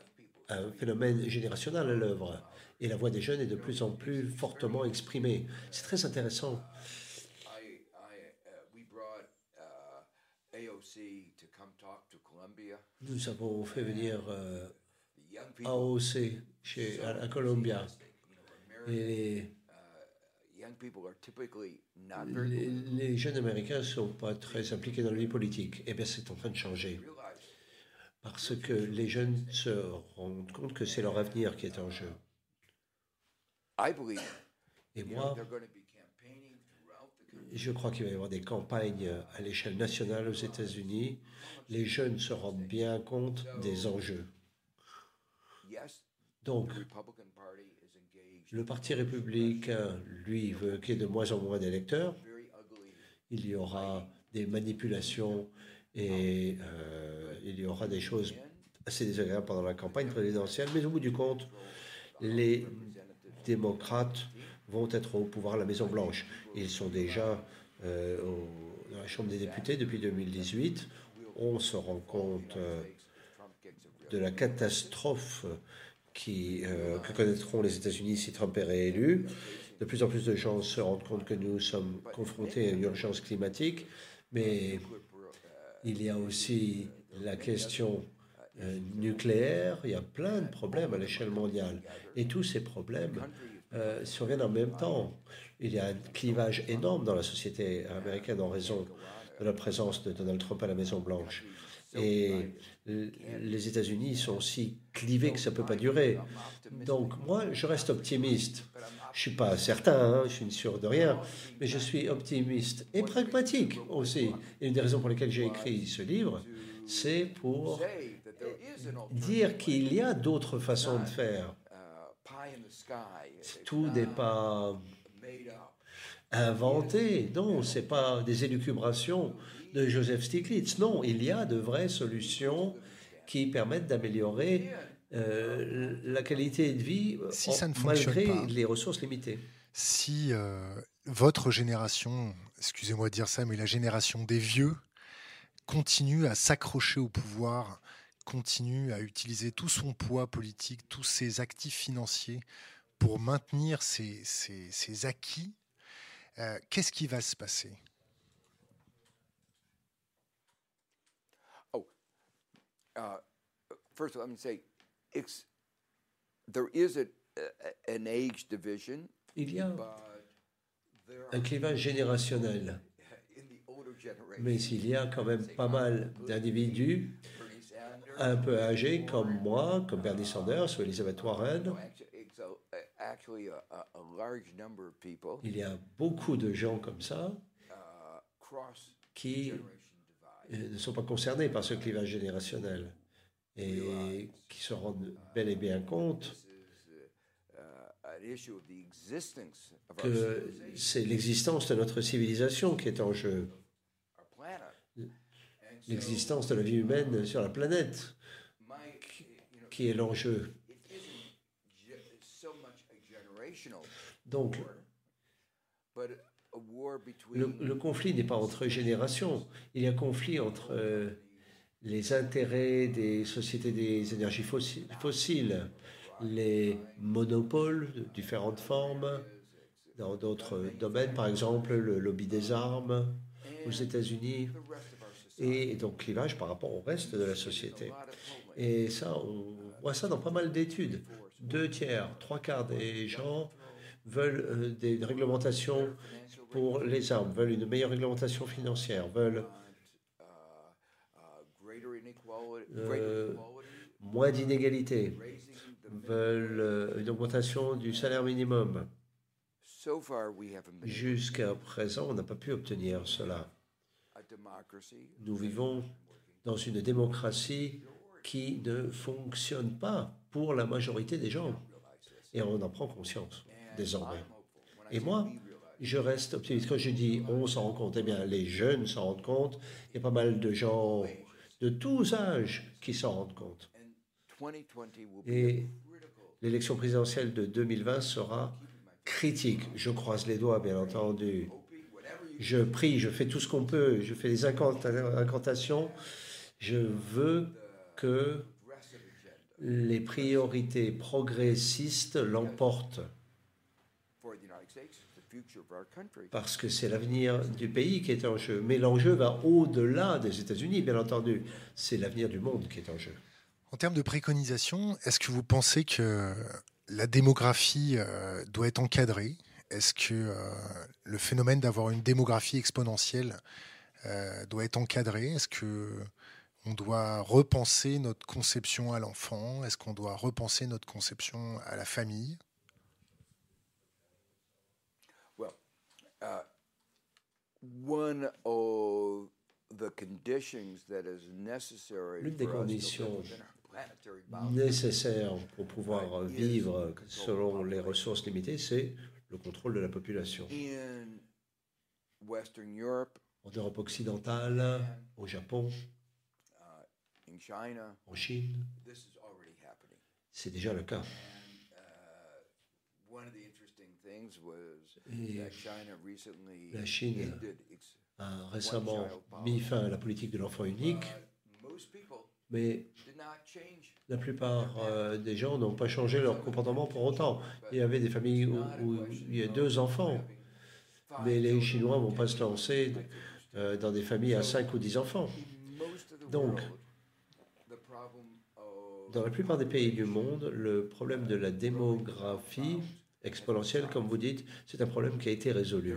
un phénomène générationnel à l'œuvre. Et la voix des jeunes est de plus en plus fortement exprimée. C'est très intéressant. Nous avons fait venir euh, AOC chez, à, Columbia. Et les, jeunes Américains ne sont pas très impliqués dans la vie politique. Eh bien, c'est en train de changer parce que les jeunes se rendent compte que c'est leur avenir qui est en jeu. Et moi, Je crois qu'il va y avoir des campagnes à l'échelle nationale aux États-Unis. Les jeunes se rendent bien compte des enjeux. Donc, le Parti républicain, lui, veut qu'il y ait de moins en moins d'électeurs. Il y aura des manipulations et euh, il y aura des choses assez désagréables pendant la campagne présidentielle. Mais au bout du compte, les démocrates vont être au pouvoir à la Maison-Blanche. Ils sont déjà euh, dans la Chambre des députés depuis 2018. On se rend compte euh, de la catastrophe euh, que connaîtront les États-Unis si Trump est réélu. De plus en plus de gens se rendent compte que nous sommes confrontés à une urgence climatique, mais il y a aussi la question euh, nucléaire, il y a plein de problèmes à l'échelle mondiale. Et tous ces problèmes euh, surviennent en même temps. Il y a un clivage énorme dans la société américaine en raison de la présence de Donald Trump à la Maison-Blanche. Les États-Unis sont si clivés que ça ne peut pas durer. Donc moi, je reste optimiste. Je ne suis pas certain, hein, je suis sûr de rien, mais je suis optimiste et pragmatique aussi. Et une des raisons pour lesquelles j'ai écrit ce livre, c'est pour dire qu'il y a d'autres façons de faire. Tout n'est pas inventé, non, ce n'est pas des élucubrations de Joseph Stiglitz. Non, il y a de vraies solutions qui permettent d'améliorer euh, la qualité de vie si ça ne malgré pas, les ressources limitées. Si euh, votre génération, excusez-moi de dire ça, mais la génération des vieux continue à s'accrocher au pouvoir, continue à utiliser tout son poids politique, tous ses actifs financiers pour maintenir ses, ses, ses acquis, euh, qu'est-ce qui va se passer? Uh, first, let me say, it's, there is a, an age division. Il y a un clivage générationnel. Mais il y a quand même pas mal d'individus un peu âgés comme moi, comme Bernie Sanders ou Elizabeth Warren. Il y a beaucoup de gens comme ça qui ne sont pas concernés par ce clivage générationnel et qui se rendent bel et bien compte que c'est l'existence de notre civilisation qui est en jeu, l'existence de la vie humaine sur la planète qui est l'enjeu. Donc, le, conflit n'est pas entre générations. Il y a un conflit entre euh, les intérêts des sociétés des énergies fossiles, les monopoles de différentes formes, dans d'autres domaines, par exemple le lobby des armes aux États-Unis, et donc clivage par rapport au reste de la société. Et ça, on voit ça dans pas mal d'études. Deux tiers, trois quarts des gens veulent euh, des réglementations pour les armes, veulent une meilleure réglementation financière, veulent euh, moins d'inégalités, veulent euh, une augmentation du salaire minimum. Jusqu'à présent, on n'a pas pu obtenir cela. Nous vivons dans une démocratie qui ne fonctionne pas pour la majorité des gens. Et on en prend conscience désormais. Et moi, je reste optimiste. Quand je dis on s'en rend compte, eh bien, les jeunes s'en rendent compte. Il y a pas mal de gens de tous âges qui s'en rendent compte. Et l'élection présidentielle de 2020 sera critique. Je croise les doigts, bien entendu. Je prie, je fais tout ce qu'on peut, je fais des incantations. Je veux que les priorités progressistes l'emportent parce que c'est l'avenir du pays qui est en jeu. Mais l'enjeu va au-delà des États-Unis, bien entendu. C'est l'avenir du monde qui est en jeu. En termes de préconisation, est-ce que vous pensez que la démographie euh, doit être encadrée? Est-ce que euh, le phénomène d'avoir une démographie exponentielle euh, doit être encadré? Est-ce que on doit repenser notre conception à l'enfant? Est-ce qu'on doit repenser notre conception à la famille? L'une des conditions nécessaires pour pouvoir vivre selon les ressources limitées, c'est le contrôle de la population. En Europe occidentale, au Japon, en Chine, c'est déjà le cas. Et la Chine a récemment mis fin à la politique de l'enfant unique, mais la plupart euh, des gens n'ont pas changé leur comportement pour autant. Il y avait des familles où, il y a deux enfants, mais les Chinois ne vont pas se lancer euh, dans des familles à cinq ou dix enfants. Donc, dans la plupart des pays du monde, le problème de la démographie exponentielle, comme vous dites, c'est un problème qui a été résolu.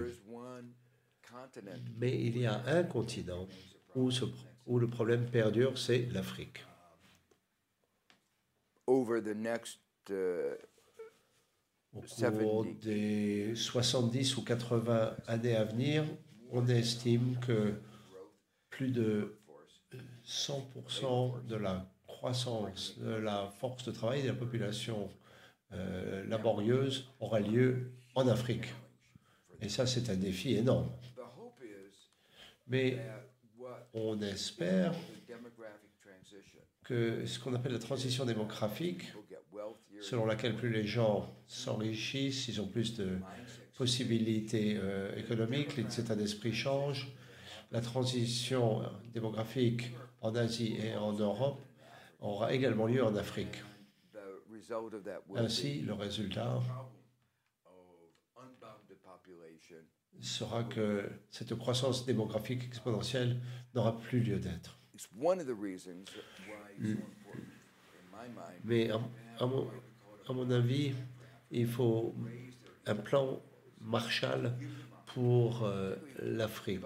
Mais il y a un continent où, où le problème perdure, c'est l'Afrique. Over the next, Au cours des 70 ou 80 années à venir, on estime que plus de 100% de la croissance de la force de travail de la population euh, laborieuse aura lieu en Afrique. Et ça, c'est un défi énorme. Mais on espère que ce qu'on appelle la transition démographique, selon laquelle plus les gens s'enrichissent, ils ont plus de possibilités euh, économiques, les états d'esprit changent, la transition démographique en Asie et en Europe aura également lieu en Afrique. Ainsi, le résultat sera que cette croissance démographique exponentielle n'aura plus lieu d'être. Mais à, mon, à mon avis, il faut un plan Marshall pour euh, l'Afrique.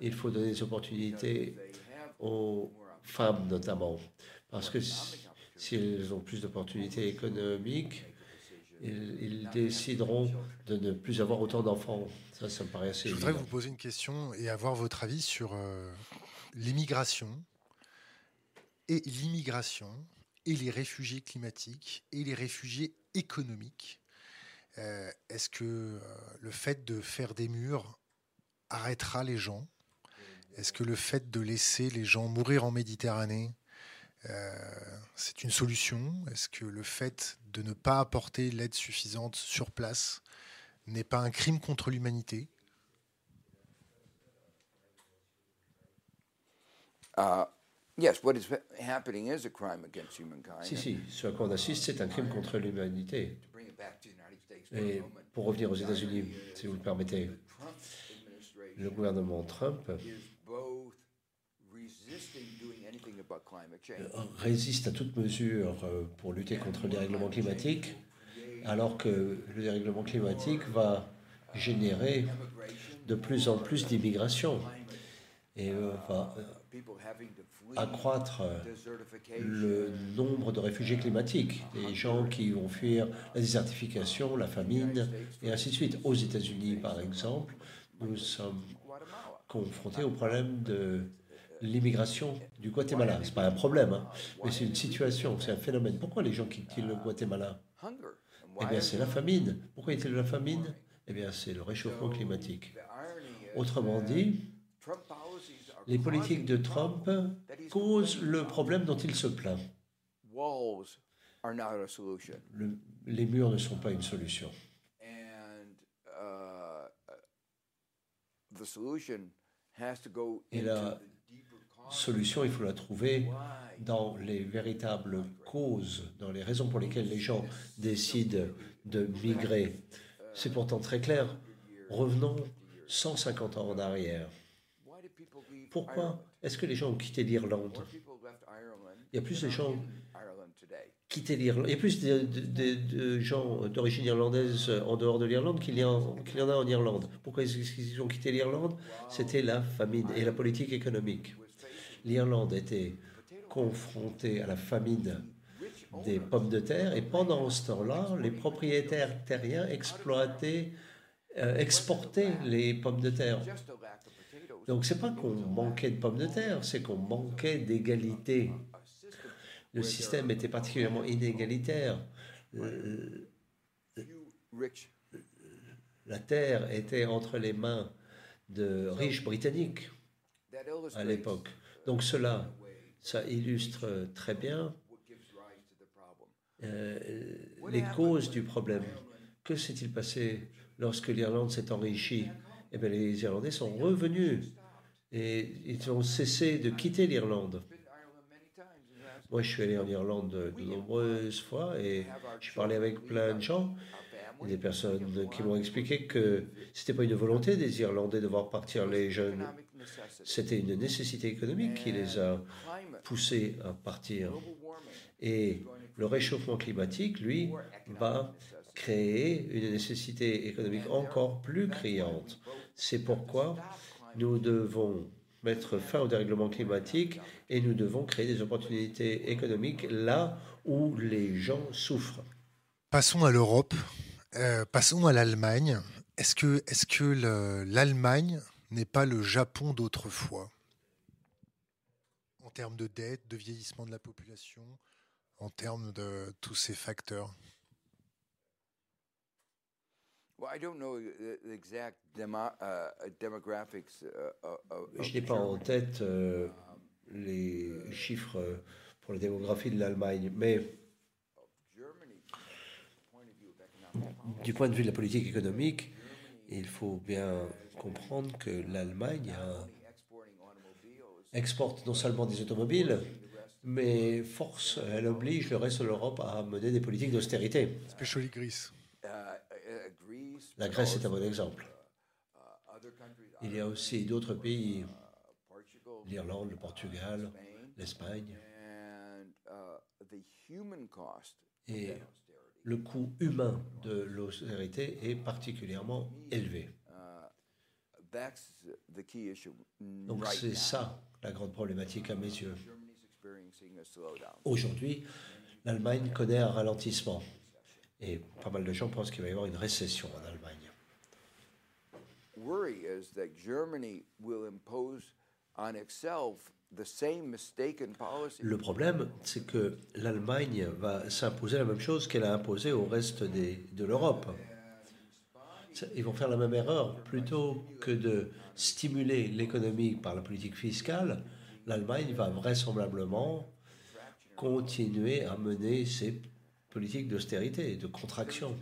Il faut donner des opportunités aux femmes notamment, parce que s'ils ont plus d'opportunités économiques, ils, décideront de ne plus avoir autant d'enfants. Ça, ça me paraît assez. Je voudrais vous poser une question et avoir votre avis sur euh, l'immigration et l'immigration et les réfugiés climatiques et les réfugiés économiques. Euh, est-ce que euh, le fait de faire des murs arrêtera les gens? Est-ce que le fait de laisser les gens mourir en Méditerranée c'est une solution Est-ce que le fait de ne pas apporter l'aide suffisante sur place n'est pas un crime contre l'humanité? Uh, yes, what is happening is a crime against humankind. Si, si, ce à quoi on assiste, c'est un crime contre l'humanité. Et pour revenir aux États-Unis, si vous le permettez, le gouvernement Trump euh, résiste à toute mesure euh, pour lutter contre le dérèglement climatique, alors que le dérèglement climatique va générer de plus en plus d'immigration et euh, va accroître le nombre de réfugiés climatiques, des gens qui vont fuir la désertification, la famine, et ainsi de suite. Aux États-Unis, par exemple, nous sommes confrontés au problème de l'immigration du Guatemala. Ce n'est pas un problème, hein, mais c'est une situation, c'est un phénomène. Pourquoi les gens quittent le Guatemala? Eh bien, c'est la famine. Pourquoi est-il la famine? Eh bien, c'est le réchauffement climatique. Autrement dit, les politiques de Trump causent le problème dont il se plaint. les murs ne sont pas une solution. Et la solution, il faut la trouver dans les véritables causes, dans les raisons pour lesquelles les gens décident de migrer. C'est pourtant très clair. Revenons 150 ans en arrière. Pourquoi est-ce que les gens ont quitté l'Irlande? Il y a plus de gens quitté l'Irlande. Il plus de, gens d'origine irlandaise en dehors de l'Irlande qu'il y, y, en a en Irlande. Pourquoi est-ce qu'ils ont quitté l'Irlande? C'était la famine et la politique économique. L'Irlande était confrontée à la famine des pommes de terre et pendant ce temps-là, les propriétaires terriens exploitaient euh, exporter les pommes de terre. Donc c'est pas qu'on manquait de pommes de terre, c'est qu'on manquait d'égalité. Le système était particulièrement inégalitaire. La terre était entre les mains de riches britanniques à l'époque. Donc cela, ça illustre très bien euh, les causes du problème. Que s'est-il passé lorsque l'Irlande s'est enrichie? Eh bien, les Irlandais sont revenus et ils ont cessé de quitter l'Irlande. Moi, je suis allé en Irlande de nombreuses fois et je parlais avec plein de gens, des personnes qui m'ont expliqué que ce n'était pas une volonté des Irlandais de voir partir les jeunes, c'était une nécessité économique qui les a poussés à partir. Et le réchauffement climatique, lui, va créer une nécessité économique encore plus criante. C'est pourquoi nous devons mettre fin au dérèglement climatique et nous devons créer des opportunités économiques là où les gens souffrent. Passons à l'Europe, euh, passons à l'Allemagne. Est-ce que, l'Allemagne n'est pas le Japon d'autrefois. En termes de dette, de vieillissement de la population, en termes de tous ces facteurs. Je n'ai pas en tête euh, les chiffres pour la démographie de l'Allemagne, mais du point de vue de la politique économique, il faut bien comprendre que l'Allemagne exporte non seulement des automobiles, mais force, elle oblige le reste de l'Europe à mener des politiques d'austérité. La Grèce est un bon exemple. Il y a aussi d'autres pays, l'Irlande, le Portugal, l'Espagne. Et le coût humain de l'austérité est particulièrement élevé. Donc c'est ça la grande problématique à mes yeux. Aujourd'hui, l'Allemagne connaît un ralentissement et pas mal de gens pensent qu'il va y avoir une récession en Allemagne. Le problème, c'est que l'Allemagne va s'imposer la même chose qu'elle a imposé au reste de l'Europe. Ils vont faire la même erreur. Plutôt que de stimuler l'économie par la politique fiscale, l'Allemagne va vraisemblablement continuer à mener ses politiques d'austérité, de contraction.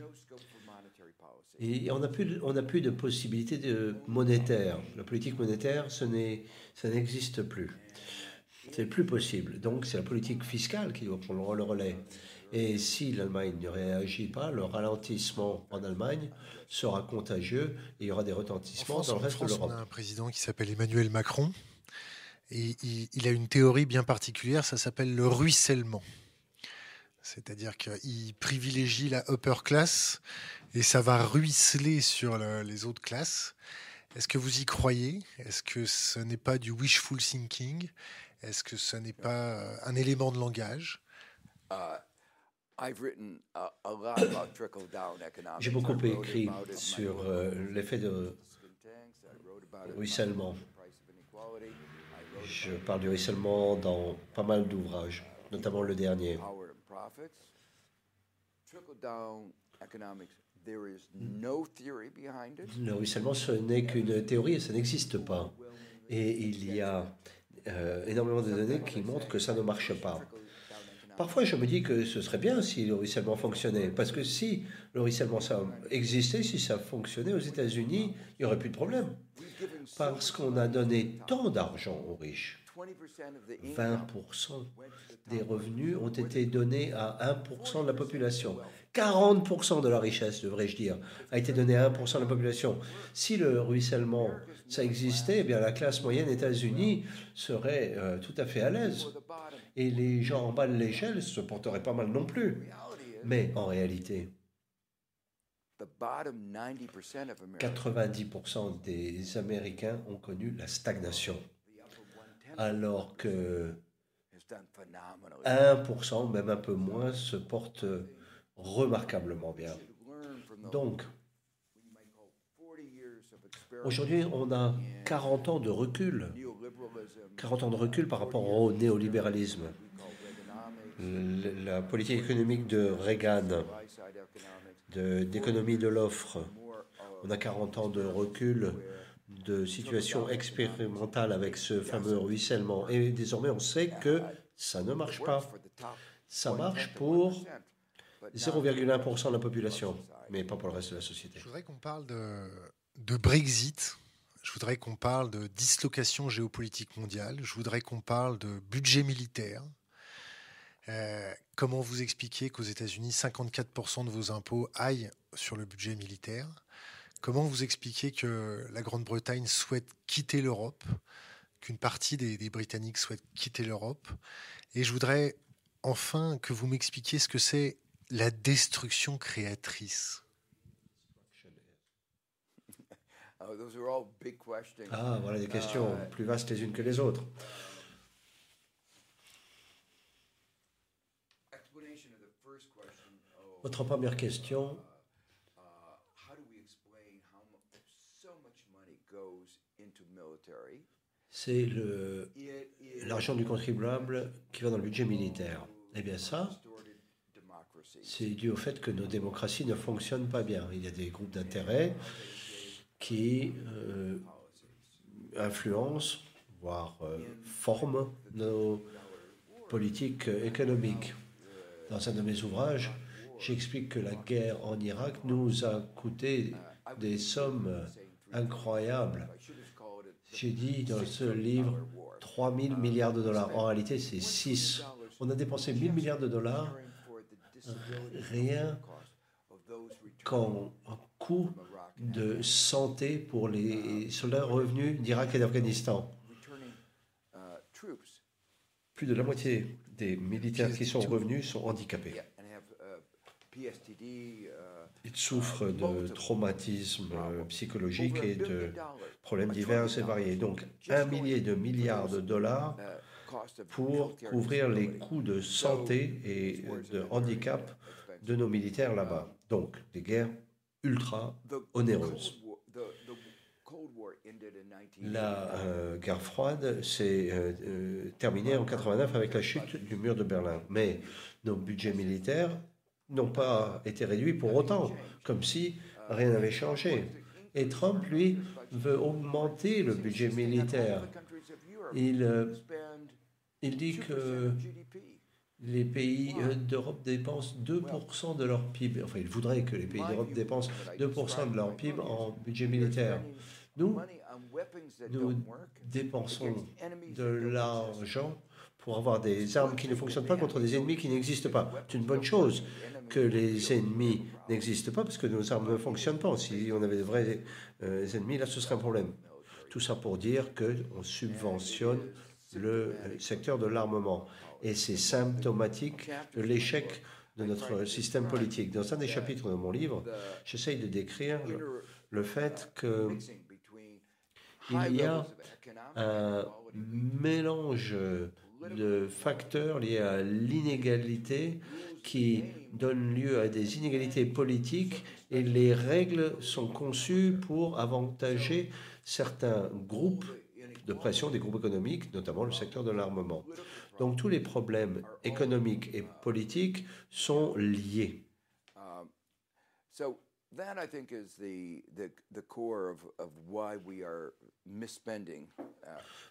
Et on n'a plus, de possibilité de monétaire. La politique monétaire, ce ça n'existe plus. C'est plus possible. Donc c'est la politique fiscale qui doit prendre le relais. Et si l'Allemagne ne réagit pas, le ralentissement en Allemagne sera contagieux et il y aura des retentissements dans le reste de l'Europe. On a un président qui s'appelle Emmanuel Macron et il, a une théorie bien particulière, ça s'appelle le ruissellement. C'est-à-dire qu'il privilégie la upper class et ça va ruisseler sur les autres classes. Est-ce que vous y croyez? Est-ce que ce n'est pas du wishful thinking? Est-ce que ce n'est pas euh, un élément de langage? Uh, J'ai beaucoup écrit sur euh, l'effet de ruissellement. Je parle du ruissellement dans pas mal d'ouvrages, notamment le dernier. Le ruissellement, ce n'est qu'une théorie et ça n'existe pas. Et il y a euh, énormément de données qui montrent que ça ne marche pas. Parfois, je me dis que ce serait bien si le ruissellement fonctionnait. Parce que si le ruissellement ça existait, si ça fonctionnait aux États-Unis, il n'y aurait plus de problème. Parce qu'on a donné tant d'argent aux riches. 20% des revenus ont été donnés à 1% de la population. 40% de la richesse, devrais-je dire, a été donnée à 1% de la population. Si le ruissellement, ça existait, eh bien la classe moyenne États-Unis serait euh, tout à fait à l'aise. Et les gens en bas de l'échelle se porteraient pas mal non plus. Mais en réalité, 90% des Américains ont connu la stagnation, alors que 1%, même un peu moins, se portent remarquablement bien. Donc, Aujourd'hui, on a 40 ans de recul. 40 ans de recul par rapport au néolibéralisme. La politique économique de Reagan, d'économie de l'offre. On a 40 ans de recul de situation expérimentale avec ce fameux ruissellement. Et désormais, on sait que ça ne marche pas. Ça marche pour 0,1% de la population, mais pas pour le reste de la société. Je voudrais qu'on parle de, de Brexit. Je voudrais qu'on parle de dislocation géopolitique mondiale. Je voudrais qu'on parle de budget militaire. Euh, comment vous expliquez qu'aux États-Unis, 54% de vos impôts aillent sur le budget militaire? Comment vous expliquez que la Grande-Bretagne souhaite quitter l'Europe, qu'une partie des, des, Britanniques souhaite quitter l'Europe? Et je voudrais enfin que vous m'expliquiez ce que c'est la destruction créatrice. Ah, voilà des questions uh, plus vastes les unes que les autres. Votre première question. C'est l'argent du contribuable qui va dans le budget militaire. Eh bien ça, c'est dû au fait que nos démocraties ne fonctionnent pas bien. Il y a des groupes d'intérêt qui euh, influencent, voire euh, forment nos politiques économiques. Dans un de mes ouvrages, j'explique que la guerre en Irak nous a coûté des sommes incroyables. J'ai dit dans ce livre 3 000 milliards de dollars. En réalité, c'est 6. On a dépensé 1 000 milliards de dollars rien qu'en coût de santé pour les soldats revenus d'Irak et d'Afghanistan. Plus de la moitié des militaires qui sont revenus sont handicapés. Ils souffrent de traumatismes psychologiques et de problèmes divers et variés. Donc, un millier de milliards de dollars pour couvrir les coûts de santé et de handicap de nos militaires là-bas. Donc, des guerres ultra onéreuses. La euh, guerre froide s'est euh, euh, terminée en 89 avec la chute du mur de Berlin. Mais nos budgets militaires n'ont pas été réduits pour autant, comme si rien n'avait changé. Et Trump, lui, veut augmenter le budget militaire. Il il dit que les pays euh, d'Europe dépensent 2% de leur PIB. Enfin, il voudrait que les pays d'Europe dépensent 2% de leur PIB en budget militaire. Nous, nous dépensons de l'argent pour avoir des armes qui ne fonctionnent pas contre des ennemis qui n'existent pas. C'est une bonne chose que les ennemis n'existent pas parce que nos armes ne fonctionnent pas. Si on avait de vrais euh, ennemis, là, ce serait un problème. Tout ça pour dire qu'on subventionne le secteur de l'armement. Et c'est symptomatique de l'échec de notre système politique. Dans un des chapitres de mon livre, j'essaye de décrire le fait que il y a un mélange de facteurs liés à l'inégalité qui donne lieu à des inégalités politiques et les règles sont conçues pour avantager certains groupes de pression des groupes économiques, notamment le secteur de l'armement. Donc tous les problèmes économiques et politiques sont liés.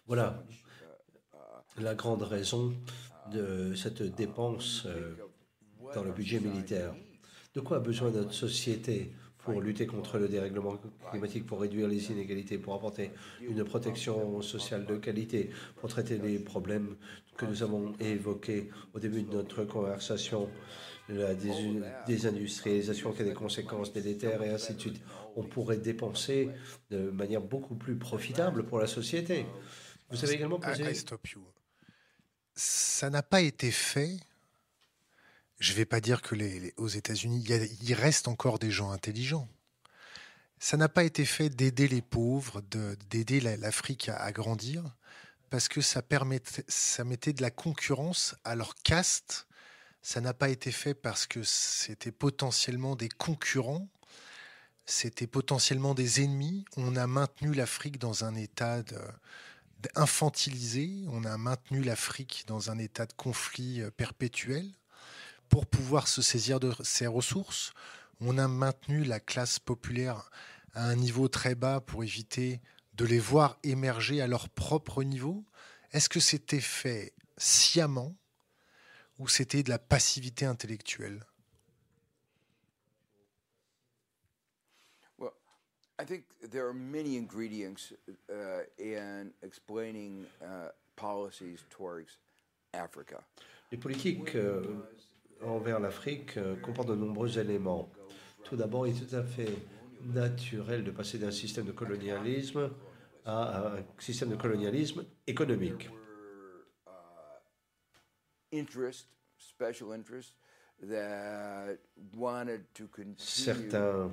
Voilà la grande raison de cette dépense euh, dans le budget militaire. De quoi a besoin notre société? Pour lutter contre le dérèglement climatique, pour réduire les inégalités, pour apporter une protection sociale de qualité, pour traiter les problèmes que nous avons évoqués au début de notre conversation, la désindustrialisation qui a des conséquences délétères et ainsi de suite. On pourrait dépenser de manière beaucoup plus profitable pour la société. Vous avez également posé... Ça n'a pas été fait je ne vais pas dire que les, aux États-Unis, il, reste encore des gens intelligents. Ça n'a pas été fait d'aider les pauvres, d'aider l'Afrique à, grandir, parce que ça, ça mettait de la concurrence à leur caste. Ça n'a pas été fait parce que c'était potentiellement des concurrents. c'était potentiellement des ennemis. On a maintenu l'Afrique dans un état infantilisé, on a maintenu l'Afrique dans un état de conflit euh, perpétuel pour pouvoir se saisir de ses ressources. On a maintenu la classe populaire à un niveau très bas pour éviter de les voir émerger à leur propre niveau. Est-ce que c'était fait sciemment ou c'était de la passivité intellectuelle? I think there are many ingredients uh, in explaining uh, policies towards Africa. Les politiques euh, envers l'Afrique euh, comportent de nombreux éléments. Tout d'abord, il est tout à fait naturel de passer d'un système de colonialisme à un système de colonialisme économique. Certains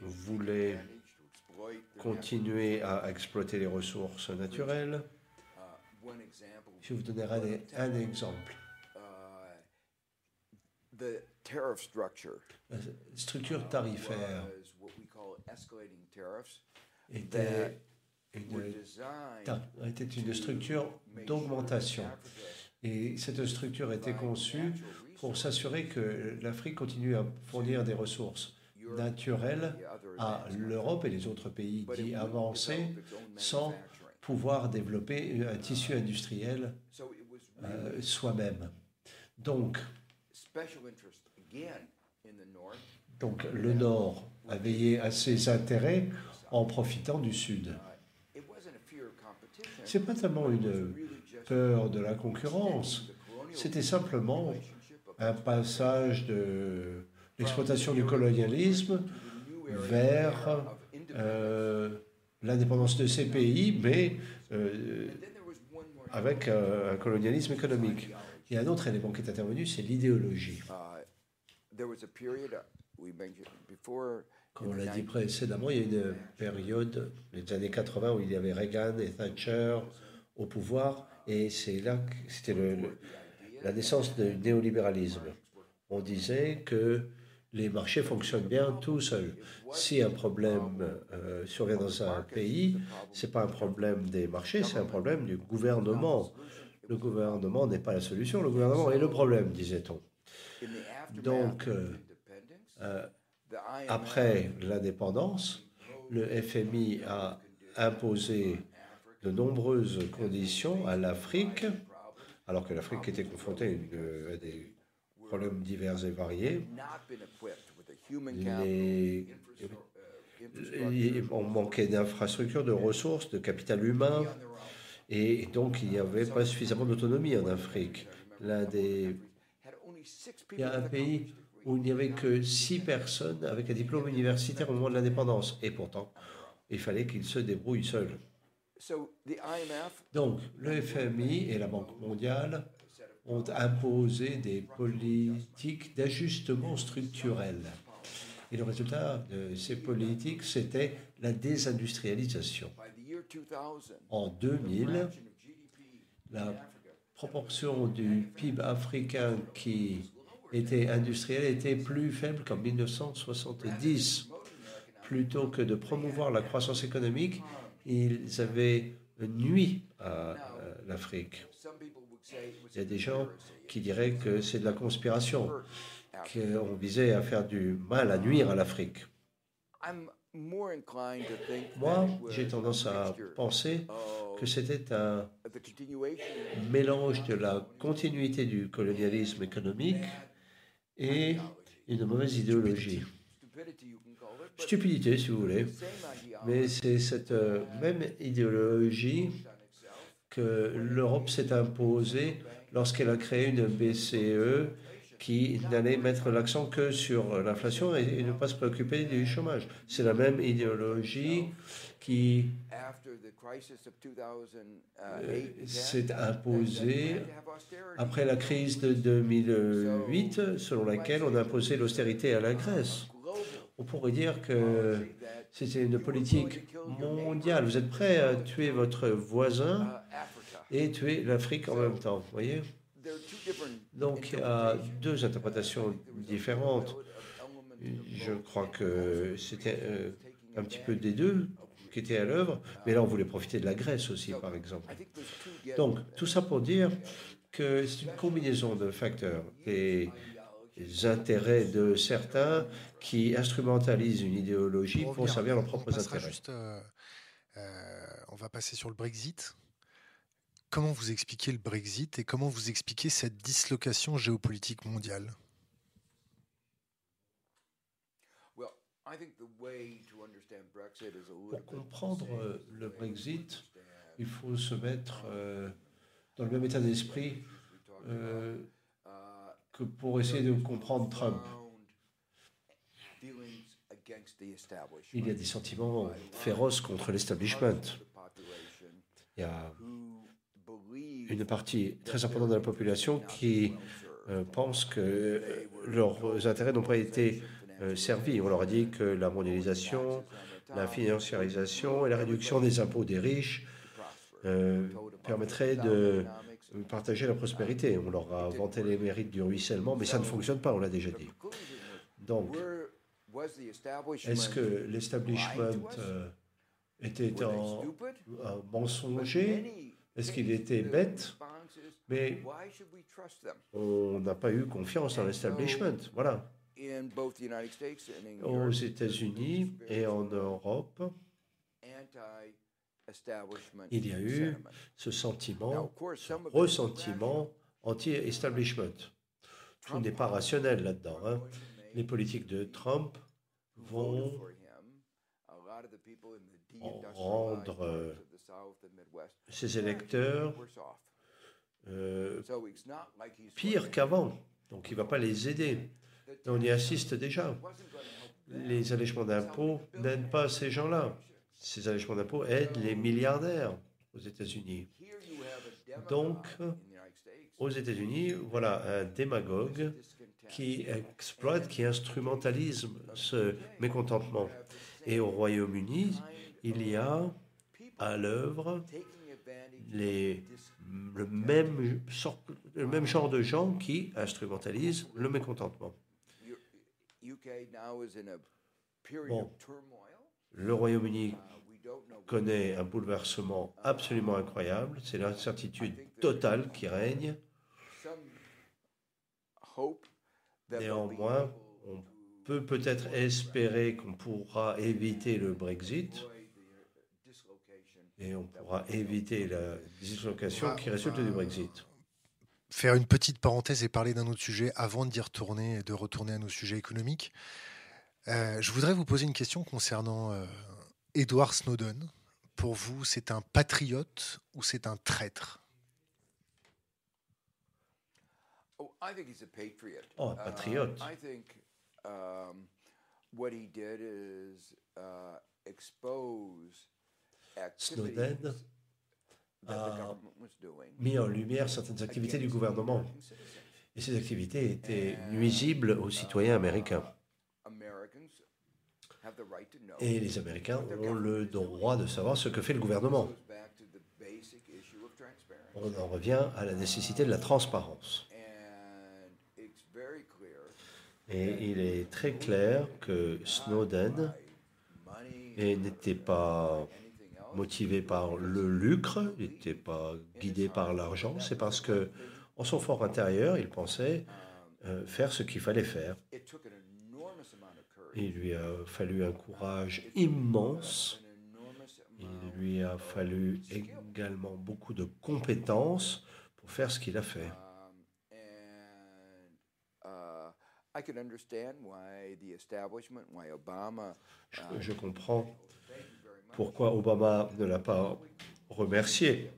voulait continuer à exploiter les ressources naturelles. Je vous donnerai un exemple. La structure tarifaire était une, était une structure d'augmentation. Et cette structure était conçue pour s'assurer que l'Afrique continue à fournir des ressources naturel à l'Europe et les autres pays d'y avancer sans pouvoir développer un tissu industriel euh, soi-même. Donc, donc, le Nord a veillé à ses intérêts en profitant du Sud. Ce n'est pas tellement une peur de la concurrence, c'était simplement un passage de l'exploitation du colonialisme vers euh, l'indépendance de ces pays, mais euh, avec euh, un colonialisme économique. Il y a un autre élément qui est intervenu, c'est l'idéologie. Comme on l'a dit précédemment, il y a une période, les années 80, où il y avait Reagan et Thatcher au pouvoir, et c'est là que c'était la naissance du néolibéralisme. On disait que les marchés fonctionnent bien tout seuls. Si un problème euh, survient dans un pays, ce n'est pas un problème des marchés, c'est un problème du gouvernement. Le gouvernement n'est pas la solution, le gouvernement est le problème, disait-on. Donc, euh, euh, après l'indépendance, le FMI a imposé de nombreuses conditions à l'Afrique, alors que l'Afrique était confrontée à des problèmes divers et variés. on manquait d'infrastructures, de ressources, de capital humain, et donc il n'y avait pas suffisamment d'autonomie en Afrique. Il y a un pays où il n'y avait que six personnes avec un diplôme universitaire au moment de l'indépendance, et pourtant, il fallait qu'ils se débrouillent seuls. Donc, le FMI et la Banque mondiale ont imposé des politiques d'ajustement structurel. Et le résultat de ces politiques, c'était la désindustrialisation. En 2000, la proportion du PIB africain qui était industriel était plus faible qu'en 1970. Plutôt que de promouvoir la croissance économique, ils avaient nuit à l'Afrique. Il y a des gens qui diraient que c'est de la conspiration, qu'on visait à faire du mal, à nuire à l'Afrique. Moi, j'ai tendance à penser que c'était un mélange de la continuité du colonialisme économique et une mauvaise idéologie. Stupidité, si vous voulez. Mais c'est cette euh, même idéologie que l'Europe s'est imposée lorsqu'elle a créé une BCE qui n'allait mettre l'accent que sur l'inflation et, ne pas se préoccuper du chômage. C'est la même idéologie qui euh, s'est imposée après la crise de 2008, selon laquelle on a imposé l'austérité à la Grèce. On pourrait dire que c'était une politique mondiale. Vous êtes prêt à tuer votre voisin et tuer l'Afrique en même temps. Vous voyez? Donc il y a deux interprétations différentes. Je crois que c'était euh, un petit peu des deux qui étaient à l'œuvre, mais là on voulait profiter de la Grèce aussi, par exemple. Donc tout ça pour dire que c'est une combinaison de facteurs. Les, intérêts de certains qui instrumentalisent une idéologie pour, servir leurs propres intérêts. Euh, euh, on va passer sur le Brexit. Comment vous expliquez le Brexit et comment vous expliquez cette dislocation géopolitique mondiale? Pour comprendre euh, le Brexit, il faut se mettre euh, dans le même état d'esprit euh, que pour essayer de comprendre Trump. Il y a des sentiments féroces contre l'establishment. Il y a une partie très importante de la population qui pense que leurs intérêts n'ont pas été euh, servi. On leur a dit que la mondialisation, la financiarisation et la réduction des impôts des riches euh, permettraient de partager la prospérité. On leur a vanté les mérites du ruissellement, mais ça ne fonctionne pas, on l'a déjà dit. Donc, est-ce que l'establishment euh, était en, mensonger Est-ce qu'il était bête? Mais on n'a pas eu confiance dans l'establishment. Voilà aux États-Unis et en Europe, il y a eu ce sentiment, ce ressentiment anti-establishment. Tout n'est pas rationnel là-dedans. Hein. Les politiques de Trump vont rendre ses électeurs euh, pire qu'avant. Donc il ne va pas les aider. On y assiste déjà. Les allègements d'impôts n'aident pas ces gens-là. Ces allègements d'impôts aident les milliardaires aux États-Unis. Donc, aux États-Unis, voilà un démagogue qui exploite, qui instrumentalise ce mécontentement. Et au Royaume-Uni, il y a à l'œuvre le, même le même genre de gens qui instrumentalisent le mécontentement. Le Royaume-Uni uh, connaît un bouleversement absolument incroyable. C'est l'incertitude totale qui règne. Néanmoins, on peut peut-être espérer qu'on pourra éviter le Brexit et on pourra éviter la dislocation qui résulte du Brexit faire une petite parenthèse et parler d'un autre sujet avant d'y retourner et de retourner à nos sujets économiques. Euh, je voudrais vous poser une question concernant euh, Edward Snowden. Pour vous, c'est un patriote ou c'est un traître? Oh, un patriote. Um, I think um, what he did is uh, expose Snowden a mis en lumière certaines activités du gouvernement. Et ces activités étaient nuisibles aux citoyens américains. Et les Américains ont le droit de savoir ce que fait le gouvernement. On en revient à la nécessité de la transparence. Et il est très clair que Snowden n'était pas motivé par le lucre, il n'était pas guidé par l'argent, c'est parce que en son fort intérieur, il pensait euh, faire ce qu'il fallait faire. Il lui a fallu un courage immense. Il lui a fallu également beaucoup de compétences pour faire ce qu'il a fait. je comprends pourquoi Obama ne l'a pas remercié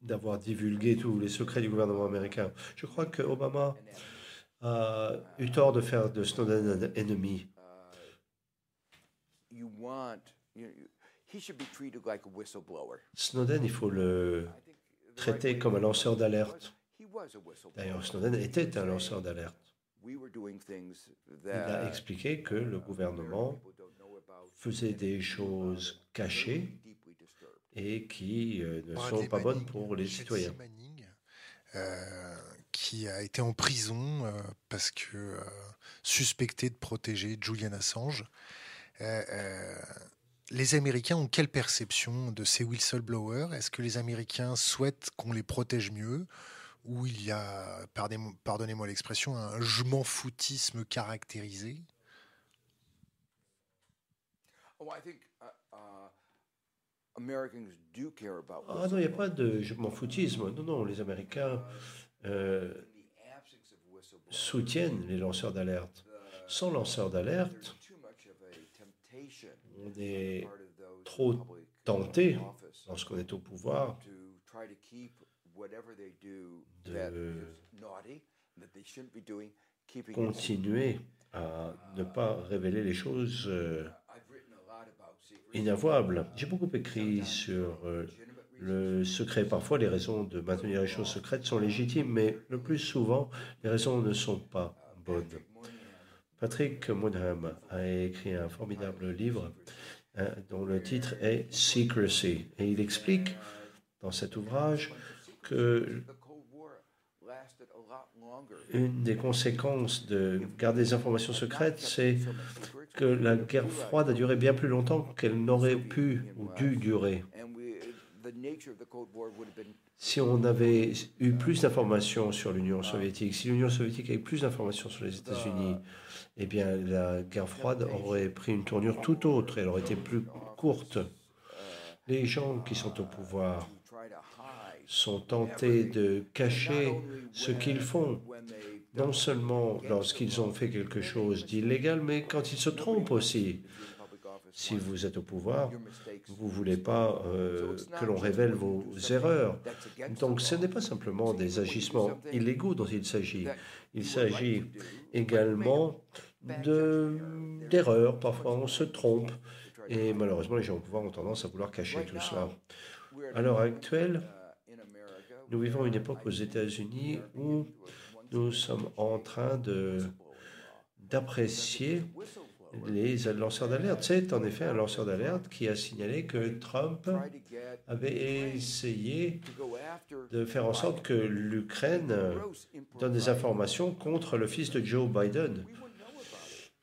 d'avoir divulgué tous les secrets du gouvernement américain? Je crois que Obama a eu tort de faire de Snowden un ennemi. Snowden, il faut le traiter comme un lanceur d'alerte. D'ailleurs, Snowden était un lanceur d'alerte. Il a expliqué que le gouvernement faisait des choses cachées et qui euh, ne sont pas bonnes pour les citoyens. Euh, qui qui a été en prison parce que suspecté de protéger Julian Assange. les Américains ont quelle perception de ces whistleblowers? Est-ce que les Américains souhaitent qu'on les protège mieux? Ou il y a, pardonnez-moi l'expression, un je m'en foutisme caractérisé? Ah non, il n'y a pas de je m'en foutisme. Non, non, les Américains euh, soutiennent les lanceurs d'alerte. Sans lanceurs d'alerte, on est trop tenté, lorsqu'on est au pouvoir, de continuer à ne pas révéler les choses euh, inavouables. J'ai beaucoup écrit sur euh, le secret. Parfois, les raisons de maintenir les choses secrètes sont légitimes, mais le plus souvent, les raisons ne sont pas bonnes. Patrick Moonham a écrit un formidable livre hein, dont le titre est Secrecy. Et il explique dans cet ouvrage que une des conséquences de garder des informations secrètes, c'est que la guerre froide a duré bien plus longtemps qu'elle n'aurait pu ou dû durer. Si on avait eu plus d'informations sur l'Union soviétique, si l'Union soviétique avait plus d'informations sur les États-Unis, eh bien, la guerre froide aurait pris une tournure tout autre, elle aurait été plus courte. Les gens qui sont au pouvoir sont tentés de cacher ce qu'ils font, non seulement lorsqu'ils ont fait quelque chose d'illégal, mais quand ils se trompent aussi. Si vous êtes au pouvoir, vous ne voulez pas euh, que l'on révèle vos erreurs. Donc ce n'est pas simplement des agissements illégaux dont il s'agit. Il s'agit également d'erreurs. Parfois on se trompe. Et malheureusement, les gens au pouvoir ont tendance à vouloir cacher tout cela. À l'heure actuelle, nous vivons une époque aux États-Unis où nous sommes en train d'apprécier les lanceurs d'alerte. C'est en effet un lanceur d'alerte qui a signalé que Trump avait essayé de faire en sorte que l'Ukraine donne des informations contre le fils de Joe Biden.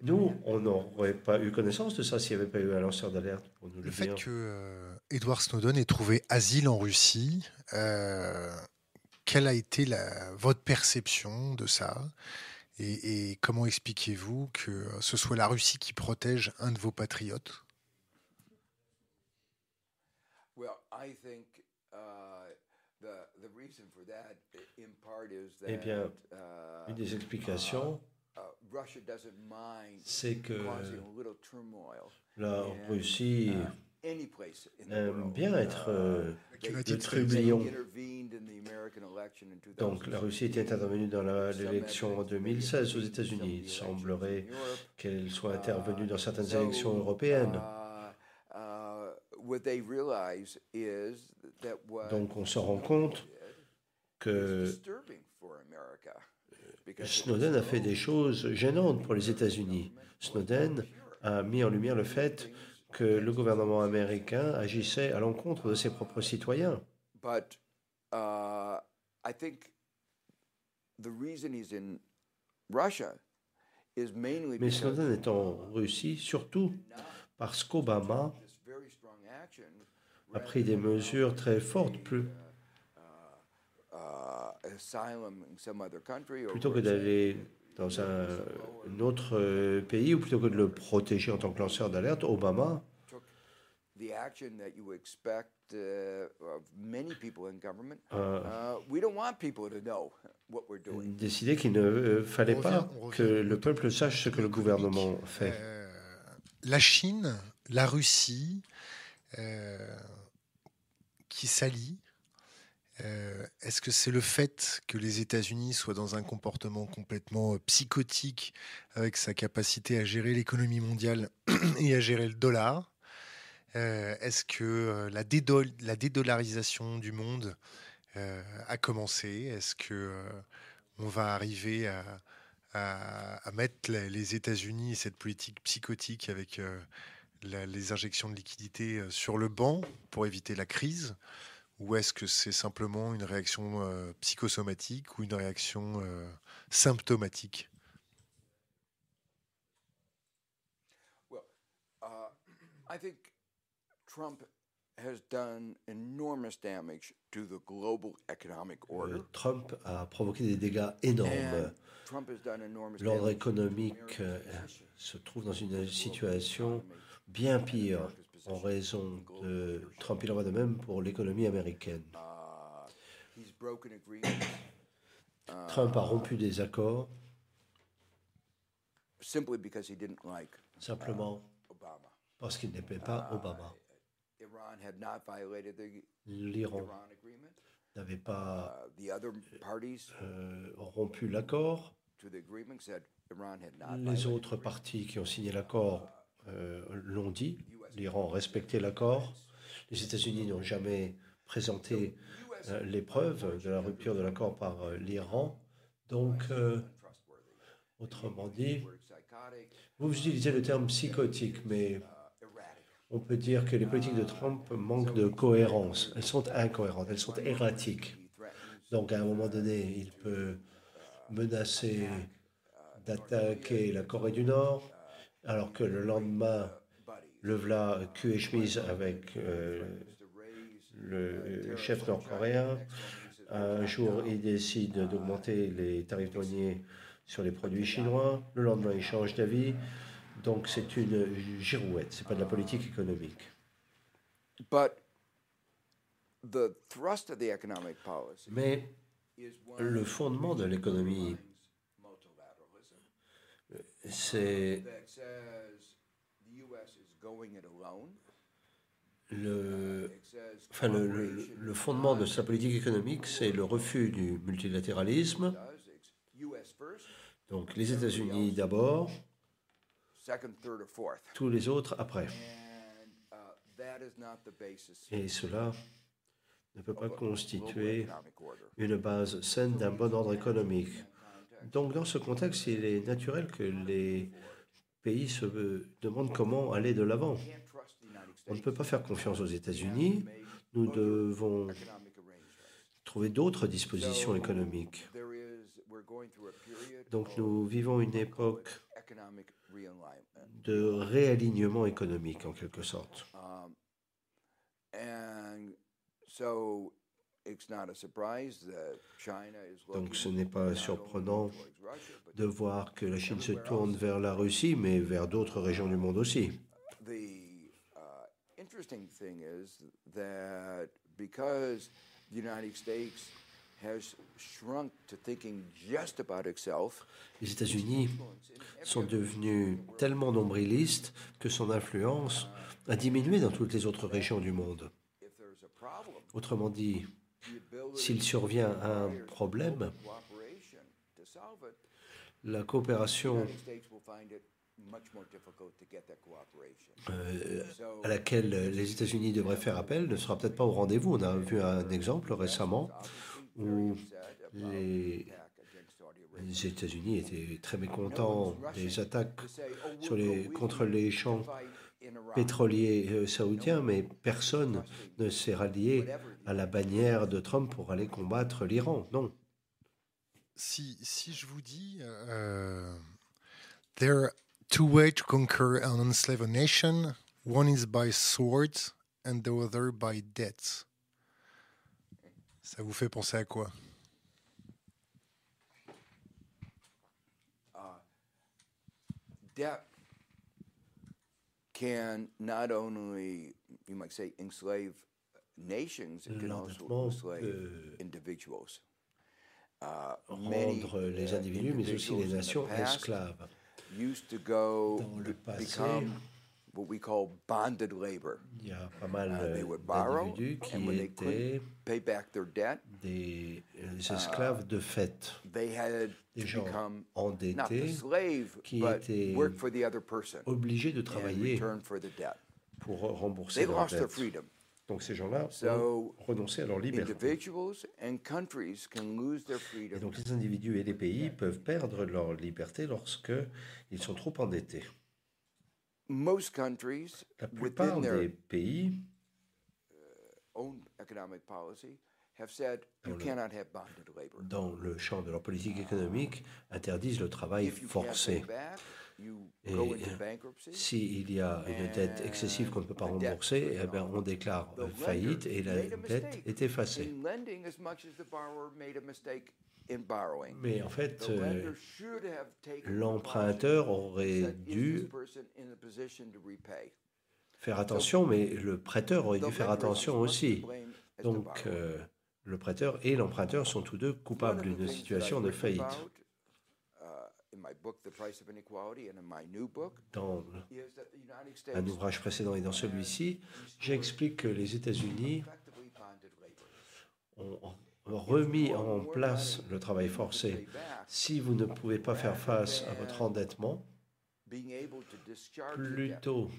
Nous, on n'aurait pas eu connaissance de ça s'il n'y avait pas eu un lanceur d'alerte pour nous le, le fait que euh, Edward Snowden ait trouvé asile en Russie, euh, quelle a été la, votre perception de ça et, comment expliquez-vous que ce soit la Russie qui protège un de vos patriotes? Eh bien, une des explications, uh, c'est que la Russie uh, aime bien être uh, le trublion. Donc la Russie était intervenue dans l'élection en 2016 aux États-Unis. Il semblerait qu'elle soit intervenue dans certaines élections européennes. Donc on se rend compte que Snowden a fait des choses gênantes pour les États-Unis. Snowden a mis en lumière le fait que le gouvernement américain agissait à l'encontre de ses propres citoyens. Mais Snowden est en Russie surtout parce qu'Obama a pris des mesures très fortes, plus, plutôt que d'aller dans un, autre euh, pays ou plutôt que de le protéger en tant que lanceur d'alerte, Obama décidé qu'il ne euh, fallait pas que le peuple sache ce que le gouvernement fait. Euh, la Chine, la Russie, qui s'allient euh, est-ce que c'est le fait que les États-Unis soient dans un comportement complètement euh, psychotique avec sa capacité à gérer l'économie mondiale et à gérer le dollar? Euh, Est-ce que la, dédollarisation du monde a commencé? Est-ce que on va arriver à, mettre les États-Unis et cette politique psychotique avec les injections de liquidités sur le banc pour éviter la crise? Ou est-ce que c'est simplement une réaction euh, psychosomatique ou une réaction euh, symptomatique? Well, uh, I think Trump has done enormous damage to the global economic Euh, order. Trump a provoqué des dégâts énormes. L'ordre damage to économique euh, se trouve dans une situation bien pire en raison de Trump. Il en va de même pour l'économie américaine. Uh, Trump a rompu des accords simply because he didn't like simplement Obama. parce qu'il n'aimait pas Obama. Violated the L'Iran n'avait pas Uh, euh, rompu l'accord. Les autres parties qui ont signé l'accord l'ont dit. L'Iran respectait l'accord. Les États-Unis n'ont jamais présenté euh, les preuves de la rupture de l'accord par euh, l'Iran. Donc, euh, autrement dit, vous utilisez le terme psychotique, mais on peut dire que les politiques de Trump manquent de cohérence. Elles sont incohérentes, elles sont erratiques. Donc, à un moment donné, il peut menacer d'attaquer la Corée du Nord, alors que le lendemain, le v'là cul et chemise avec euh, le chef nord-coréen. Un jour, il décide d'augmenter les tarifs douaniers sur les produits chinois. Le lendemain, il change d'avis. Donc, c'est une girouette. C'est pas de la politique économique. But the thrust of the economic policy Mais le fondement de l'économie, multilateralism c'est that says the U.S. is going it alone? le, enfin, le, le- le fondement de sa politique économique, c'est le refus du multilatéralisme. Donc, les États-Unis d'abord, tous les autres après. uh, Et cela ne peut pas constituer une base saine d'un bon ordre économique. Donc, dans ce contexte, il est naturel que les pays se demandent comment aller de l'avant. On ne peut pas faire confiance aux États-Unis. Nous devons trouver d'autres dispositions économiques. Donc, nous vivons une époque de réalignement économique, en quelque sorte. Donc, ce n'est pas surprenant de voir que la Chine se tourne vers la Russie, mais vers d'autres régions du monde aussi. uh, Les États-Unis sont devenus tellement nombrilistes que son influence a diminué dans toutes les autres régions du monde. Autrement dit, s'il survient un problème, la coopération euh, à laquelle les États-Unis devraient faire appel ne sera peut-être pas au rendez-vous. On a vu un exemple récemment où les, États-Unis étaient très mécontents des attaques contre les champs pétroliers euh, saoudiens, mais personne ne s'est rallié à la bannière de Trump pour aller combattre l'Iran. Non. Si, si je vous dis, euh, there are two ways to conquer and enslave a nation. One is by swords and the other by death. Ça vous fait penser à quoi? Debt can not only, you might say, enslave nations, it can also enslave peut individuals. Uh, many rendre les individus, mais aussi les individuals nations, esclaves. used to go Dans le passé, become what we call bonded labor. Il y a pas mal Uh, they euh, would borrow, d'individus and qui when they étaient pay back their debt, des euh, esclaves de fait, they had des to gens become endettés, slave, qui but étaient work for the other person obligés de travailler return for the debt. pour rembourser They leurs lost their dettes. freedom. Donc ces gens-là ont renoncé à leur liberté. individuals and countries can lose their Et freedom donc les individus et les pays peuvent perdre leur liberté lorsque ils sont trop endettés. Most countries La plupart des pays own economic policy, have said you cannot have bonded labor. dans le champ de leur politique économique, interdisent le travail forcé. Et euh, s'il y a une dette excessive qu'on ne peut pas rembourser, eh bien, on déclare faillite et la dette est effacée. Mais en fait, The euh, l'emprunteur aurait dû faire attention, mais le prêteur aurait dû faire attention aussi. Donc, euh, le prêteur et l'emprunteur sont tous deux coupables d'une situation de faillite. Dans un ouvrage précédent et dans celui-ci, j'explique que les États-Unis ont remis en place le travail forcé. Si vous ne pouvez pas faire face à votre endettement, plutôt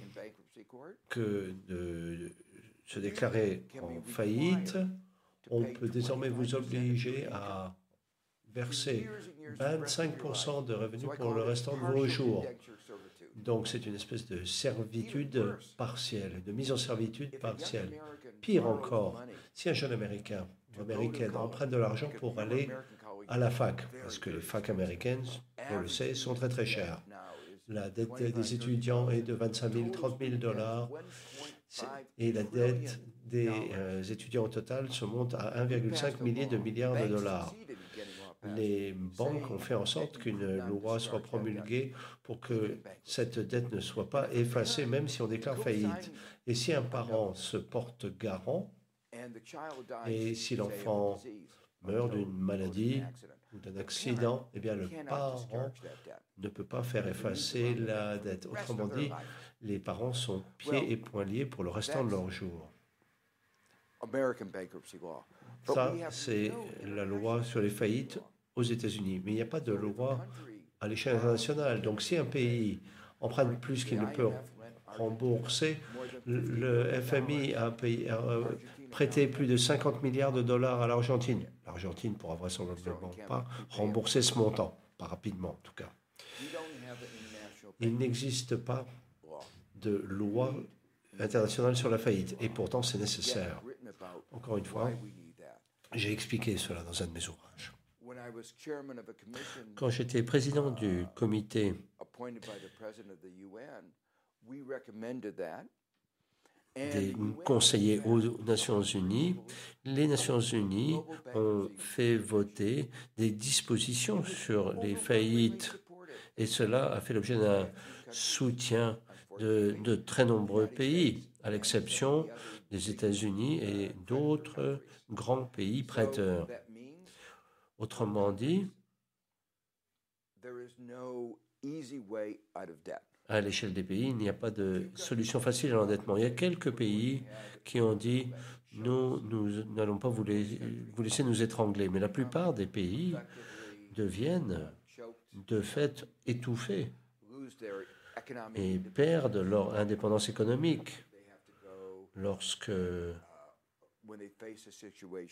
que de se déclarer en faillite, on peut désormais vous obliger à verser 25% de revenus pour le restant de vos jours. Donc c'est une espèce de servitude partielle, de mise en servitude partielle. Pire encore, si un jeune Américain Américaine college, emprunte de l'argent pour aller à la fac, parce que les facs américaines, on le sait, sont très très chères. La dette 25, des étudiants est de 25 000, 30 000 dollars. Et la dette des euh, étudiants au total se monte à 1,5 millier de milliards de dollars. Les banques ont fait en sorte qu'une loi soit promulguée pour que cette dette ne soit pas effacée, même si on déclare faillite. Et si un parent se porte garant Et si l'enfant meurt d'une maladie ou d'un accident, eh bien le parent ne peut pas faire effacer la dette. Autrement dit, les parents sont pieds et poings liés pour le restant de leur jour. Ça, c'est la loi sur les faillites aux États-Unis. Mais il n'y a pas de loi à l'échelle internationale. Donc si un pays emprunte plus qu'il ne peut rembourser, le FMI a, payé, a prêté plus de 50 milliards de dollars à l'Argentine. L'Argentine ne pourra vraisemblablement pas rembourser ce montant, pas rapidement en tout cas. Il n'existe pas de loi internationale sur la faillite et pourtant c'est nécessaire. Encore une fois, j'ai expliqué cela dans un de mes ouvrages. Quand j'étais président du comité des conseillers aux Nations Unies, les Nations Unies ont fait voter des dispositions sur les faillites et cela a fait l'objet d'un soutien de, très nombreux pays, à l'exception des États-Unis et d'autres grands pays prêteurs. Autrement dit, à l'échelle des pays, il n'y a pas de solution facile à l'endettement. Il y a quelques pays qui ont dit nous, nous n'allons pas vous, vous laisser nous étrangler, mais la plupart des pays deviennent de fait étouffés et perdent leur indépendance économique lorsque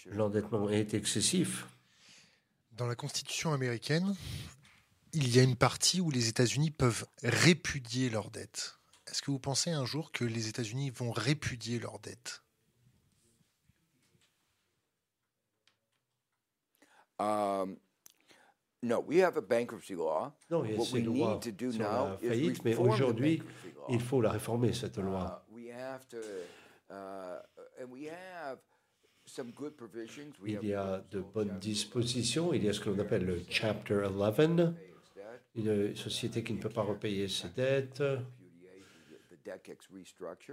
l'endettement est excessif. Dans la Constitution américaine, il y a une partie où les États-Unis peuvent répudier leur dette. Est-ce que vous pensez un jour que les États-Unis vont répudier leur dette um, No, we have a bankruptcy law. Non, il y a cette loi sur la faillite, mais aujourd'hui, il faut la réformer, cette loi. Uh, we have to, uh, and we have some good provisions. We Il y have a de bonnes dispositions. Il y a ce que l'on appelle le Chapter 11, une société qui ne peut pas repayer ses dettes.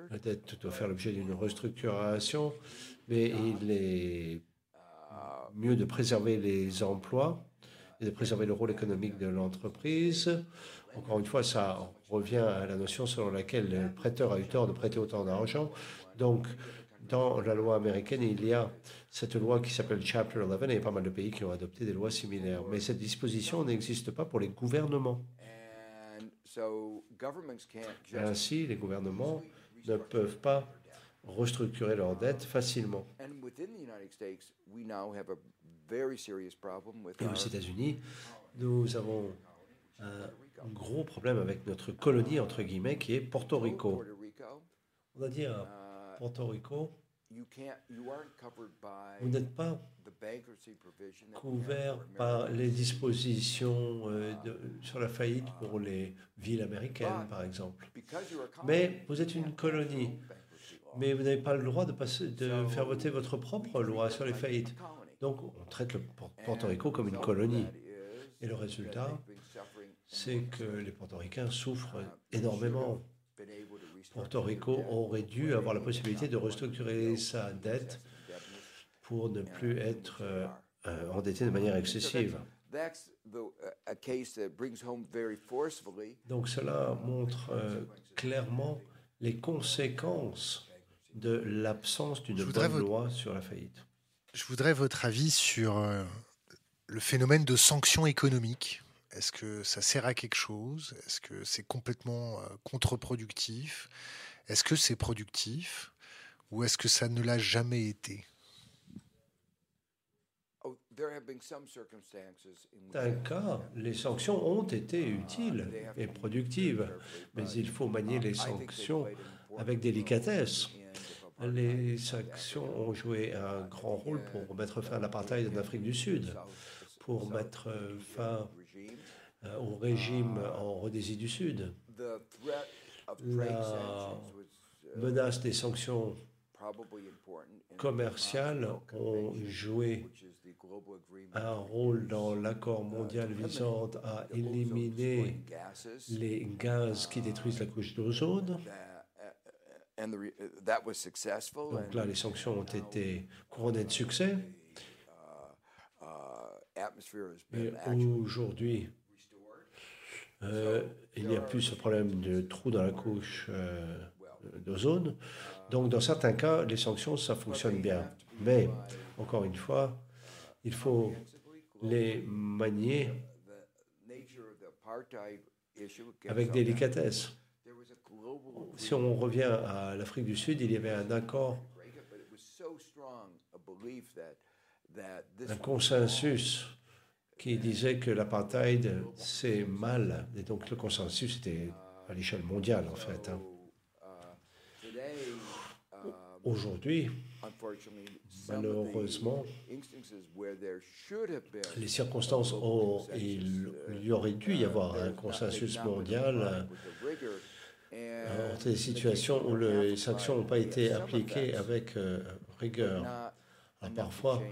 La dette doit faire l'objet d'une restructuration, mais il est mieux de préserver les emplois et de préserver le rôle économique de l'entreprise. Encore une fois, ça revient à la notion selon laquelle le prêteur a eu tort de prêter autant d'argent. Donc, dans la loi américaine, il y a cette loi qui s'appelle Chapter 11 et il y a pas mal de pays qui ont adopté des lois similaires. Mais cette disposition n'existe pas pour les gouvernements. And so governments can't just Ainsi, les gouvernements ne peuvent pas restructurer leurs dettes facilement. And within the United States, we now have a very serious problem with Et aux États-Unis, nous avons un gros problème avec notre colonie, entre guillemets, qui est Porto Rico. On a dit à Uh, Porto Rico, vous n'êtes pas couvert par les dispositions euh, sur la faillite pour les villes américaines, par exemple. Mais vous êtes une colonie, mais vous n'avez pas le droit de, passer, de faire voter votre propre loi sur les faillites. Donc on traite le Porto Rico comme une colonie. Et le résultat, c'est que les portoricains souffrent énormément. Porto Rico aurait dû avoir la possibilité de restructurer sa dette pour ne plus être euh, euh, endetté de manière excessive. Donc cela montre euh, clairement les conséquences de l'absence d'une bonne loi sur la faillite. Je voudrais votre avis sur le phénomène de sanctions économiques est-ce que ça sert à quelque chose? Est-ce que c'est complètement contre-productif? Est-ce que c'est productif Ou est-ce que ça ne l'a jamais été? Oh, Dans cas, les sanctions ont été uh, utiles et productives, mais il faut manier les sanctions avec délicatesse. Les sanctions ont joué un grand rôle pour mettre fin à l'apartheid en Afrique du Sud, pour mettre fin euh, au régime en Rhodésie du Sud. La menace des sanctions commerciales ont joué un rôle dans l'accord mondial visant à éliminer les gaz qui détruisent la couche d'ozone. Donc là, les sanctions ont été couronnées de succès. Et aujourd'hui, euh, il n'y a plus ce problème de trou dans la couche euh, d'ozone. Donc, dans certains cas, les sanctions, ça fonctionne bien. Mais, encore une fois, il faut les manier avec délicatesse. Si on revient à l'Afrique du Sud, il y avait un accord, un consensus qui disait que l'apartheid, c'est mal. Et donc le consensus était à l'échelle mondiale, en fait. Hein. Aujourd'hui, malheureusement, les circonstances où il, y aurait dû y avoir un consensus mondial euh, ont des situations où les sanctions n'ont pas été appliquées avec euh, rigueur. Ah, parfois,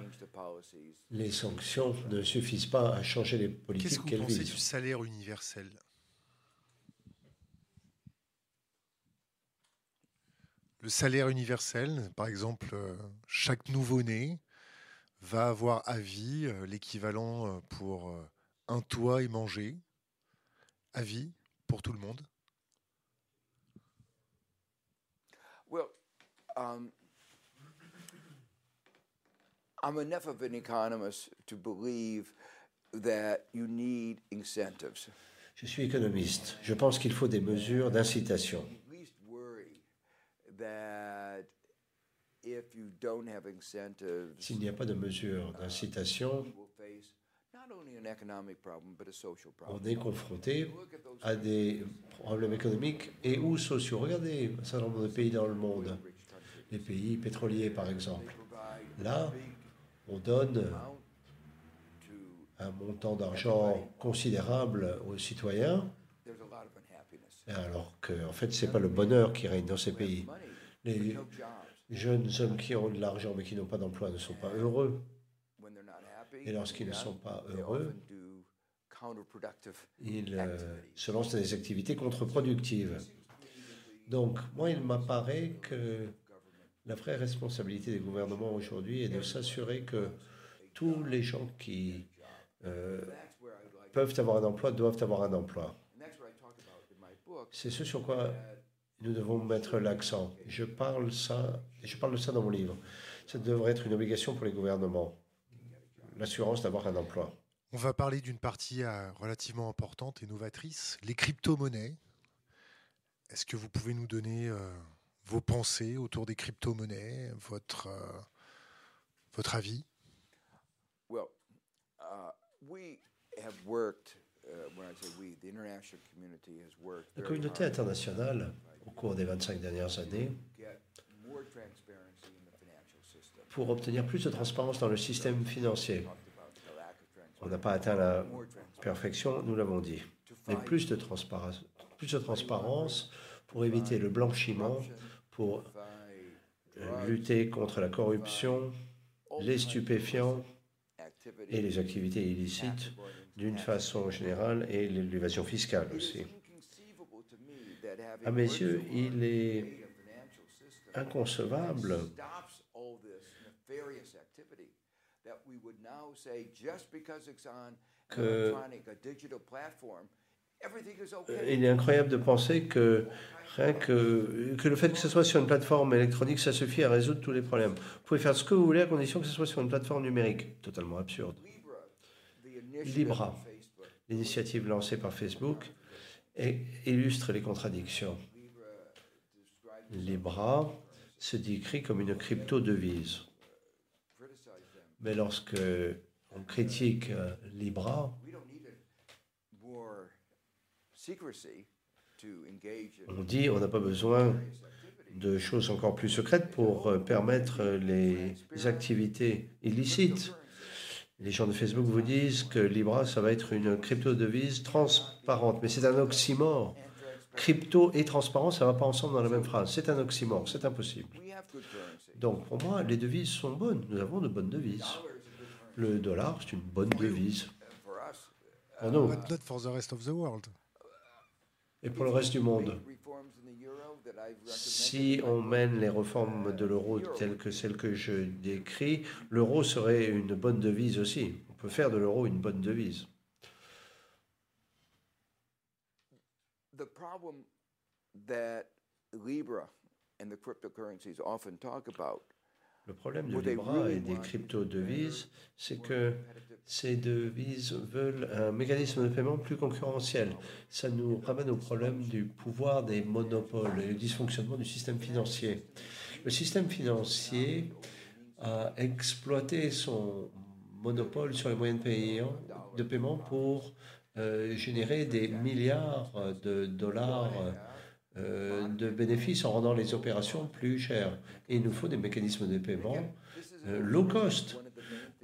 les sanctions ne suffisent pas à changer les politiques qu'elles visent. Qu'est-ce que vous pensez du salaire universel? Le salaire universel, par exemple, euh, chaque nouveau-né va avoir à vie euh, l'équivalent euh, pour un toit et manger, à vie, pour tout le monde? Well, um, I'm enough of an economist to believe that you need incentives. Je suis économiste. Je pense qu'il faut des mesures d'incitation. S'il n'y a pas de mesures d'incitation, on est confronté à des problèmes économiques et ou sociaux. Regardez un certain nombre de pays dans le monde, les pays pétroliers par exemple. Là, on donne un montant d'argent considérable aux citoyens, alors qu'en en fait, ce n'est pas le bonheur qui règne dans ces pays. Les jeunes hommes qui ont de l'argent mais qui n'ont pas d'emploi ne sont pas heureux. Et lorsqu'ils ne sont pas heureux, ils euh, se lancent dans des activités contre-productives. Donc, moi, il m'apparaît que la vraie responsabilité des gouvernements aujourd'hui est de s'assurer que tous les gens qui euh, peuvent avoir un emploi doivent avoir un emploi. C'est ce sur quoi nous devons mettre l'accent. Je parle ça, je parle de ça dans mon livre. Ça devrait être une obligation pour les gouvernements, l'assurance d'avoir un emploi. On va parler d'une partie euh, relativement importante et novatrice, les crypto-monnaies. Est-ce que vous pouvez nous donner euh, vos pensées autour des crypto-monnaies, votre, euh, votre avis? Well, uh, we have worked, uh, when I say we, the international community has worked La communauté internationale, au cours des 25 dernières années, pour obtenir plus de transparence dans le système financier. On n'a pas atteint la perfection, nous l'avons dit. Mais plus de transparence, plus de transparence pour éviter le blanchiment, pour lutter contre la corruption, les stupéfiants et les activités illicites d'une façon générale et l'évasion fiscale aussi. À mes yeux, il est inconcevable que il est incroyable de penser que rien que, que le fait que ce soit sur une plateforme électronique, ça suffit à résoudre tous les problèmes. Vous pouvez faire ce que vous voulez à condition que ce soit sur une plateforme numérique. Totalement absurde. Libra, l'initiative lancée par Facebook, illustre les contradictions. Libra se décrit comme une crypto-devise. Mais lorsque on critique euh, Libra, on dit on n'a pas besoin de choses encore plus secrètes pour euh, permettre les activités illicites. Les gens de Facebook vous disent que Libra, ça va être une crypto-devise transparente, mais c'est un oxymore. Crypto et transparence, ça ne va pas ensemble dans la même phrase. C'est un oxymore, c'est impossible. Donc pour moi, les devises sont bonnes. Nous avons de bonnes devises. Le dollar, c'est une bonne devise. Pour nous. Not for the rest of the world et pour le reste du monde. Si on mène les réformes de l'euro telles que celles que je décris, l'euro serait une bonne devise aussi. On peut faire de l'euro une bonne devise. The problem that Libra and the cryptocurrencies about le problème de Libra et des crypto-devises, c'est que ces devises veulent un mécanisme de paiement plus concurrentiel. Ça nous ramène au problème du pouvoir des monopoles et le dysfonctionnement du système financier. Le système financier a exploité son monopole sur les moyens de paiement pour euh, générer des milliards de dollars euh, de bénéfices en rendant les opérations plus chères. Et il nous faut des mécanismes de paiement euh, low cost,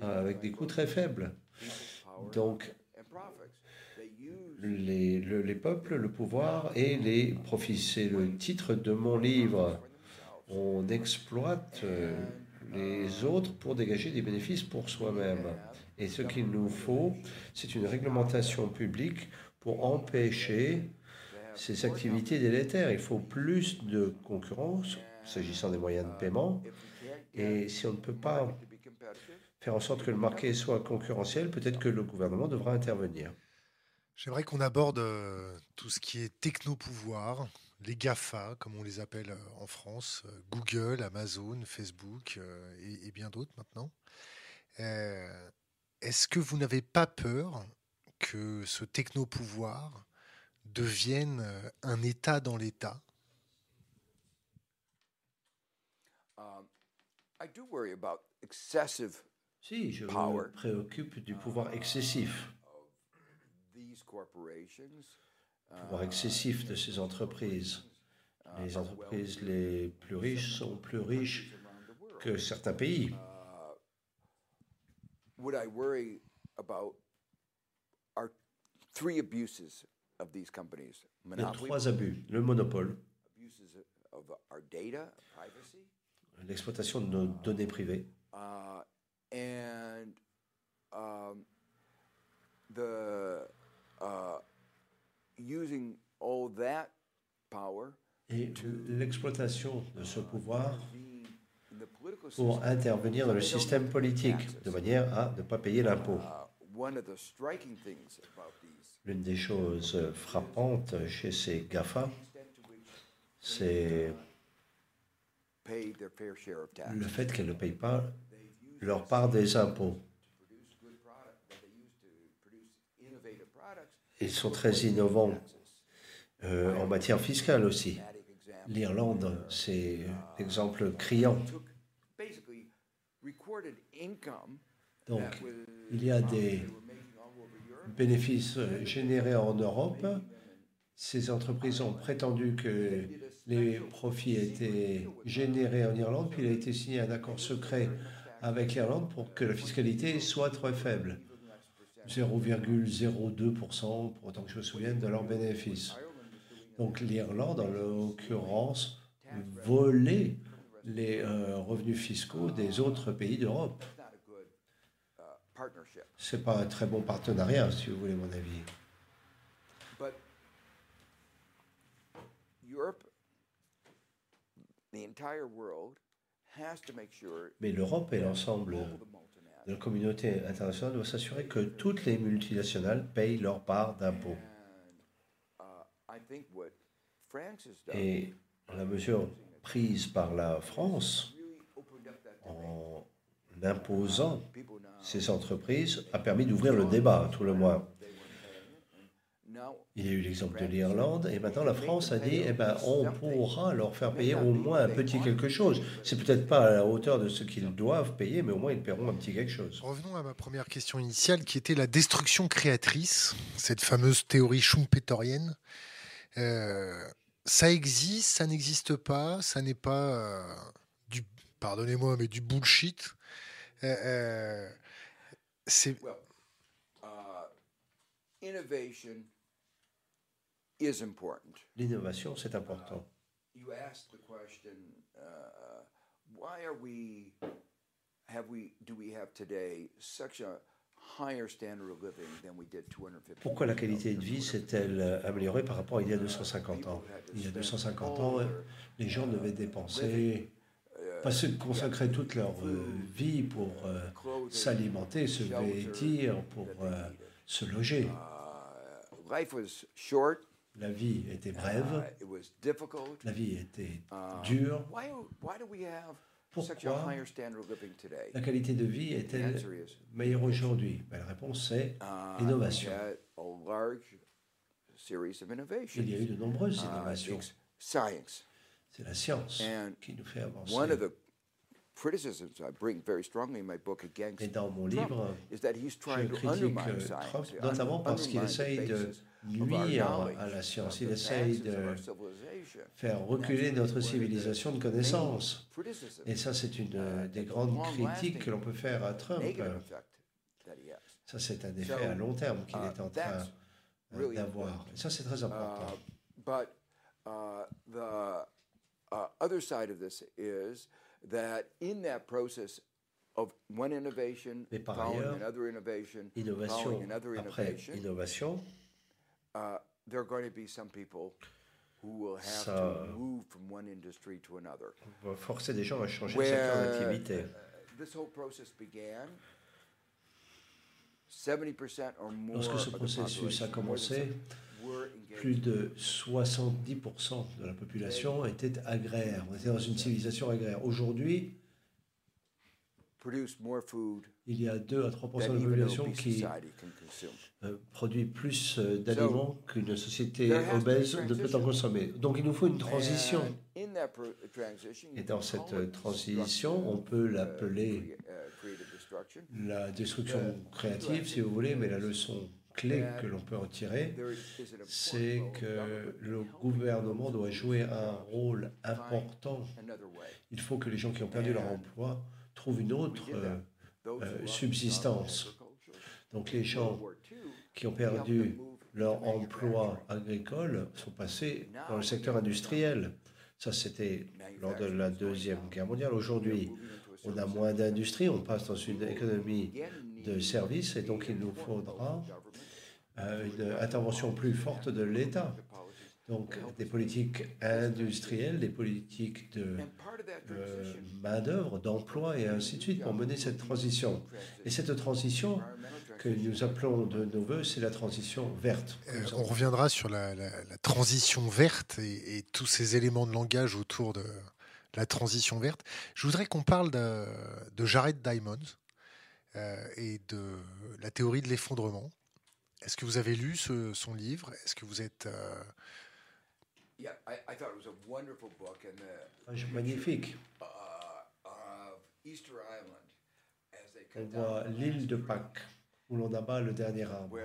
avec des coûts très faibles. Donc, les, les peuples, le pouvoir et les profits. C'est le titre de mon livre. On exploite euh, les autres pour dégager des bénéfices pour soi-même. Et ce qu'il nous faut, c'est une réglementation publique pour empêcher ces activités délétères. Il faut plus de concurrence s'agissant des moyens de paiement. Et si on ne peut pas faire en sorte que le marché soit concurrentiel, peut-être que le gouvernement devra intervenir. J'aimerais qu'on aborde euh, tout ce qui est technopouvoir, les GAFA, comme on les appelle euh, en France, euh, Google, Amazon, Facebook et, bien d'autres maintenant. Est-ce que vous n'avez pas peur que ce technopouvoir deviennent euh, un État dans l'État um, Si, je me préoccupe du pouvoir uh, excessif. Pouvoir uh, excessif de ces entreprises. Uh, les entreprises les plus riches sont plus riches que certains pays. Would I worry about our three abuses a trois abus. Le monopole, l'exploitation de nos données privées, et l'exploitation de ce pouvoir pour intervenir dans le système politique de manière à ne pas payer l'impôt. L'une des choses frappantes chez ces GAFA, c'est le fait qu'elles ne payent pas leur part des impôts. Ils sont très innovants euh, en matière fiscale aussi. L'Irlande, c'est l'exemple criant. Donc, il y a des bénéfices générés en Europe. Ces entreprises ont prétendu que les profits étaient générés en Irlande, puis il a été signé un accord secret avec l'Irlande pour que la fiscalité soit très faible. 0,02%, pour autant que je me souvienne, de leurs bénéfices. Donc l'Irlande, en l'occurrence, volait les euh, revenus fiscaux des autres pays d'Europe. Ce n'est pas un très bon partenariat, si vous voulez mon avis. Mais l'Europe et l'ensemble de la communauté internationale doivent s'assurer que toutes les multinationales payent leur part d'impôts. Et la mesure prise par la France en imposant ces entreprises a permis d'ouvrir le débat, tout le moins. Il y a eu l'exemple de l'Irlande et maintenant la France a dit eh ben, on pourra leur faire payer au moins un petit quelque chose. C'est peut-être pas à la hauteur de ce qu'ils doivent payer, mais au moins ils paieront un petit quelque chose. Revenons à ma première question initiale qui était la destruction créatrice, cette fameuse théorie schumpeterienne. Euh, ça existe, ça n'existe pas, ça n'est pas euh, du, pardonnez-moi, mais du bullshit. Euh, euh c'est. Well, uh, innovation L'innovation, c'est important. Pourquoi la qualité de vie s'est-elle euh, améliorée par rapport à il y a 250 ans? Il y a 250 ans, les gens devaient dépenser, passer, consacrer toute leur euh, vie pour euh, s'alimenter, se vêtir, pour se loger. La vie était brève, uh, la vie était uh, dure. Pourquoi la qualité de vie est-elle meilleure aujourd'hui? Ben, La réponse est uh, l'innovation. Il y a eu de nombreuses innovations. C'est la science qui nous fait avancer. Et dans mon livre, je critique Trump, notamment parce qu'il essaye de nuire à la science. Il essaye de faire reculer notre civilisation de connaissance. Et ça, c'est une des grandes critiques que l'on peut faire à Trump. Ça, c'est un effet à long terme qu'il est en train d'avoir. Et ça, c'est très important. Mais par ailleurs, another innovation innovation another après innovation, innovation uh, there are going to be some people who will have to move from one industry to another. va forcer des gens à changer de secteur d'activité. Uh, this whole process began. 70% or more Lorsque ce processus a commencé, plus de 70% de la population était agraire. On était dans une civilisation agraire. Aujourd'hui, il y a 2 à 3 de la population qui euh, produit plus euh, d'aliments qu'une société obèse ne peut en consommer. Donc il nous faut une transition. Et dans cette euh, transition, on peut l'appeler la destruction créative, si vous voulez, mais la leçon clé que l'on peut en tirer, c'est que le gouvernement doit jouer un rôle important. Il faut que les gens qui ont perdu leur emploi trouvent une autre euh, subsistance. Donc les gens qui ont perdu leur emploi agricole sont passés dans le secteur industriel. Ça, c'était lors de la Deuxième Guerre mondiale. Aujourd'hui, on a moins d'industrie, on passe dans une économie de services et donc il nous faudra euh, une intervention plus forte de l'État. Donc des politiques industrielles, des politiques de euh, main-d'œuvre, d'emploi et ainsi de suite pour mener cette transition. Et cette transition que nous appelons de nos voeux, c'est la transition verte. Euh, on reviendra sur la, transition verte et, tous ces éléments de langage autour de la transition verte. Je voudrais qu'on parle de, Jared Diamond et de la théorie de l'effondrement. Est-ce que vous avez lu son livre? Est-ce que vous êtes magnifique. On voit l'île de Pâques où l'on abat le dernier arbre.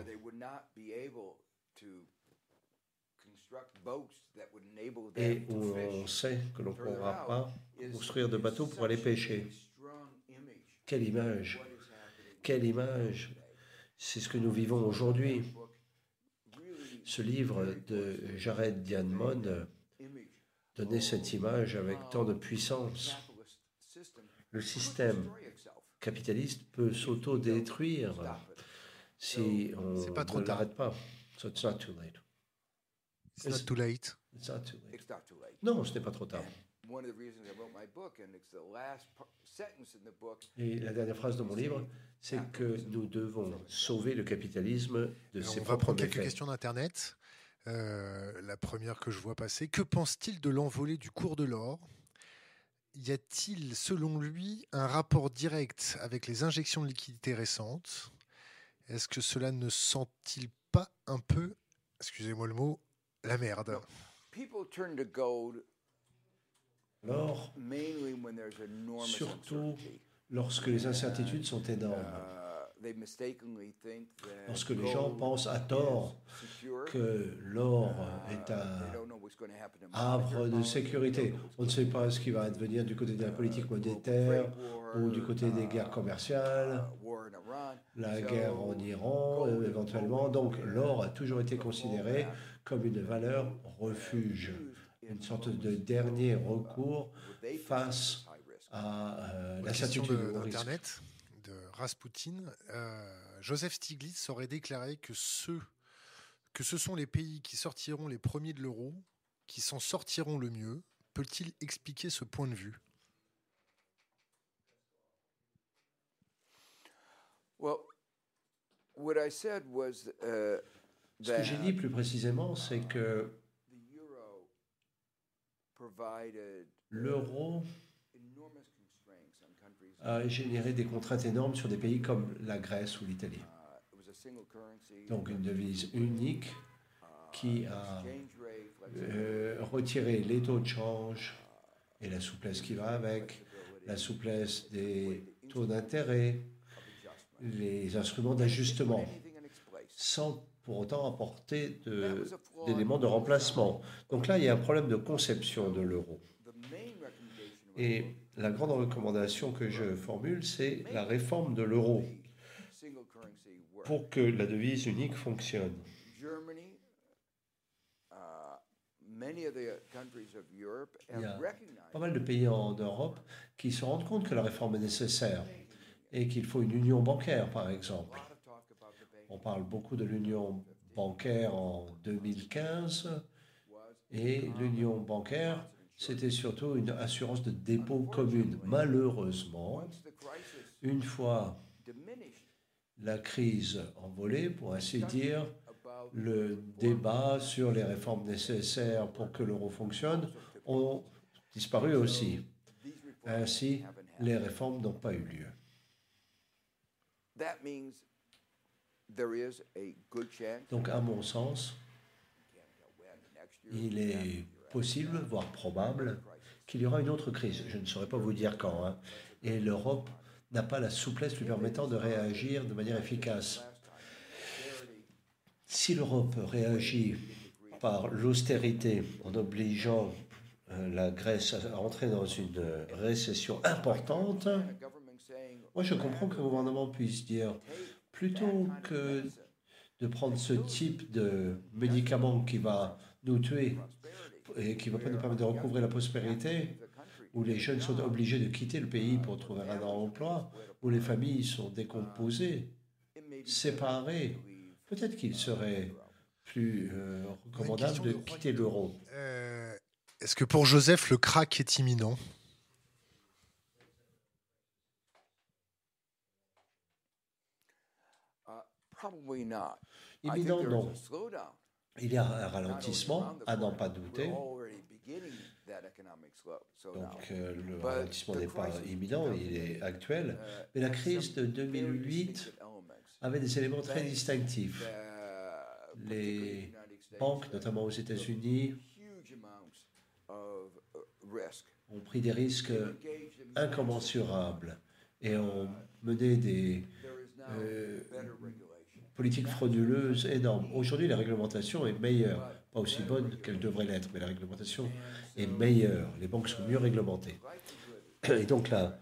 Et où on sait que l'on ne pourra pas construire de bateaux pour aller pêcher. Quelle image Quelle image C'est ce que nous vivons aujourd'hui. Ce livre de Jared Diamond donnait cette image avec tant de puissance. Le système capitaliste peut s'auto-détruire si on ne l'arrête pas. So it's not too late. It's not too late. It's not too late. Non, ce n'est pas trop tard. Et la dernière phrase de mon livre, c'est que nous devons sauver le capitalisme de ses propres On va prendre quelques questions d'Internet. Euh, la première que je vois passer. Que pense-t-il de l'envolée du cours de l'or? Y a-t-il, selon lui, un rapport direct avec les injections de liquidités récentes? Est-ce que cela ne sent-il pas un peu, excusez-moi le mot, la merde? Alors, surtout lorsque les incertitudes sont énormes, uh, lorsque les gens pensent à tort que l'or uh, est un havre de sécurité. On ne sait pas ce qui va advenir du côté de la politique uh, monétaire ou du côté des guerres commerciales, la guerre en Iran éventuellement. Donc l'or a toujours été considéré comme une valeur refuge une sorte de dernier recours face à euh, la certitude d'Internet de Rasputin. Euh, Joseph Stiglitz aurait déclaré que, ceux, que ce sont les pays qui sortiront les premiers de l'euro qui s'en sortiront le mieux. Peut-il expliquer ce point de vue? Uh, Ce que j'ai dit plus précisément, c'est que l'euro a généré des contraintes énormes sur des pays comme la Grèce ou l'Italie. Donc une devise unique qui a euh, retiré les taux de change et la souplesse qui va avec, la souplesse des taux d'intérêt, les instruments d'ajustement, sans pour autant apporter d'éléments de, remplacement. Donc là, il y a un problème de conception de l'euro. Et la grande recommandation que je formule, c'est la réforme de l'euro pour que la devise unique fonctionne. Il y a pas mal de pays en Europe qui se rendent compte que la réforme est nécessaire et qu'il faut une union bancaire, par exemple. On parle beaucoup de l'union bancaire en 2015 et l'union bancaire, c'était surtout une assurance de dépôt commune. Malheureusement, une fois la crise envolée, pour ainsi dire, le débat sur les réformes nécessaires pour que l'euro fonctionne ont disparu aussi. Ainsi, les réformes n'ont pas eu lieu. Donc, à mon sens, il est possible, voire probable, qu'il y aura une autre crise. Je ne saurais pas vous dire quand. Hein. Et l'Europe n'a pas la souplesse lui permettant de réagir de manière efficace. Si l'Europe réagit par l'austérité en obligeant euh, la Grèce à entrer dans une récession importante, moi je comprends qu'un gouvernement puisse dire plutôt que de prendre ce type de médicament qui va nous tuer et qui ne va pas nous permettre de recouvrir la prospérité, où les jeunes sont obligés de quitter le pays pour trouver un emploi, où les familles sont décomposées, séparées, peut-être qu'il serait plus euh, recommandable de quitter l'euro. Euh, est-ce que pour Joseph, le crack est imminent? Évidemment, non. Il y a un ralentissement, à n'en pas douter. Donc euh, le ralentissement n'est pas imminent, il est actuel. Uh, Mais la crise de 2008 avait des éléments très distinctifs. Les banques, notamment aux États-Unis, uh, ont pris des risques incommensurables et ont mené des euh, politique frauduleuse énorme. Aujourd'hui, la réglementation est meilleure, pas aussi bonne qu'elle devrait l'être, mais la réglementation est meilleure. Les banques sont mieux réglementées. Et donc la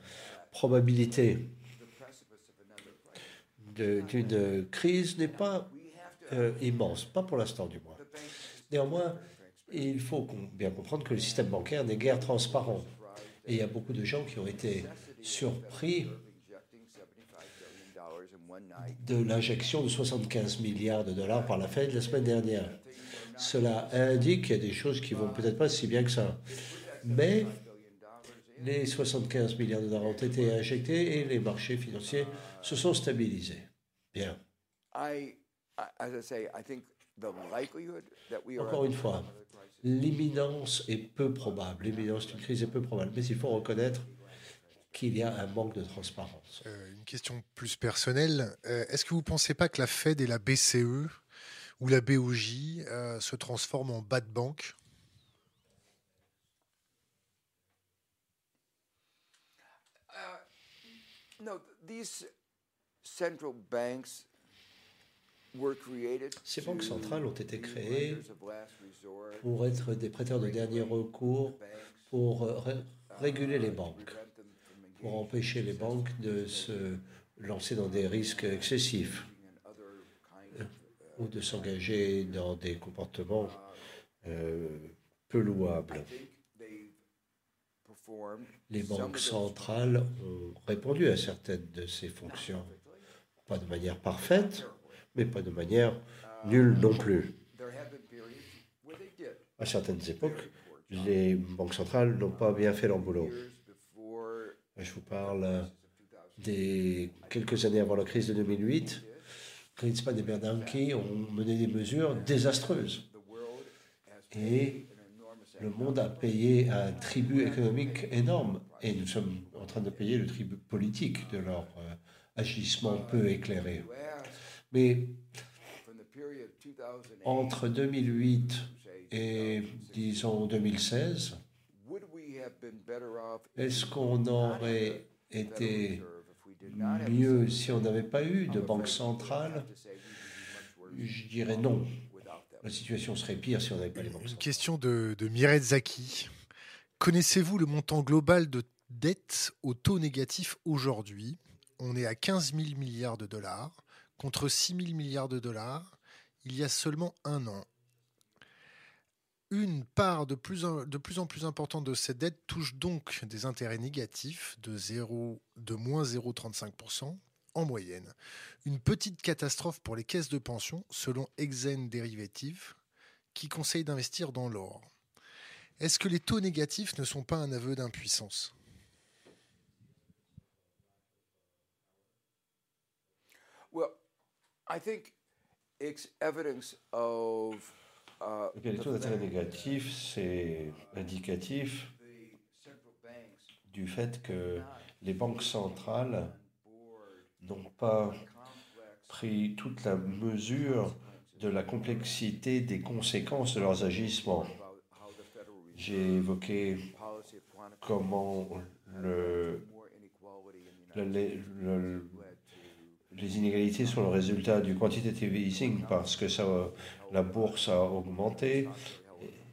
probabilité d'une crise n'est pas euh, immense, pas pour l'instant du moins. Néanmoins, il faut bien comprendre que le système bancaire n'est guère transparent. Et il y a beaucoup de gens qui ont été surpris de l'injection de 75 milliards de dollars par la Fed la semaine dernière. Cela indique qu'il y a des choses qui vont peut-être pas si bien que ça. Mais les 75 milliards de dollars ont été injectés et les marchés financiers se sont stabilisés. Bien. Encore une fois, l'imminence est peu probable. L'imminence d'une crise est peu probable. Mais il faut reconnaître qu'il y a un manque de transparence. Euh, une question plus personnelle. Euh, est-ce que vous ne pensez pas que la Fed et la BCE ou la BOJ euh, se transforment en bas de banque? Uh, no, these central banks ces banques centrales ont été créées pour être des prêteurs de dernier recours, pour réguler les banques, pour empêcher les banques de se lancer dans des risques excessifs euh, ou de s'engager dans des comportements euh, peu louables. Les banques centrales ont répondu à certaines de ces fonctions, pas de manière parfaite, mais pas de manière nulle non plus. À certaines époques, les banques centrales n'ont pas bien fait leur boulot. Je vous parle des quelques années avant la crise de 2008. Greenspan et Bernanke ont mené des mesures désastreuses. Et le monde a payé un tribut économique énorme. Et nous sommes en train de payer le tribut politique de leur euh, agissement peu éclairé. Mais entre 2008 et, disons, 2016, est-ce qu'on aurait été mieux si on n'avait pas eu de banque centrale? Je dirais non. La situation serait pire si on n'avait pas les banques centrales. Une question de, de Mireille Zaki. Connaissez-vous le montant global de dette au taux négatif aujourd'hui? On est à 15 000 milliards de dollars contre 6 000 milliards de dollars il y a seulement un an. Une part de plus, en, de plus importante de cette dette touche donc des intérêts négatifs de, 0, de moins 0,35% en moyenne. Une petite catastrophe pour les caisses de pension, selon Exen Derivative, qui conseille d'investir dans l'or. Est-ce que les taux négatifs ne sont pas un aveu d'impuissance? I think it's evidence of, uh, les taux d'intérêt négatifs, c'est indicatif du fait que les banques centrales n'ont pas pris toute la mesure de la complexité des conséquences de leurs agissements. J'ai évoqué comment le, les inégalités sont le résultat du quantitative easing parce que ça, la bourse a augmenté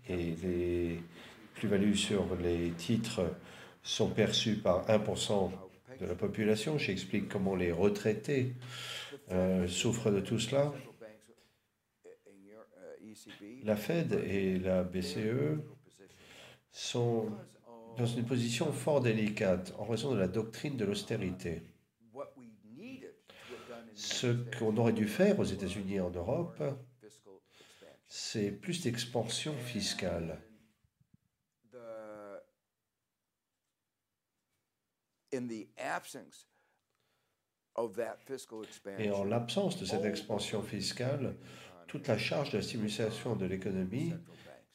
et les plus-values sur les titres sont perçues par 1% de la population. J'explique comment les retraités euh, souffrent de tout cela. La Fed et la BCE sont dans une position fort délicate en raison de la doctrine de l'austérité ce qu'on aurait dû faire aux États-Unis et en Europe, c'est plus d'expansion fiscale. Et en l'absence de cette expansion fiscale, toute la charge de la stimulation de l'économie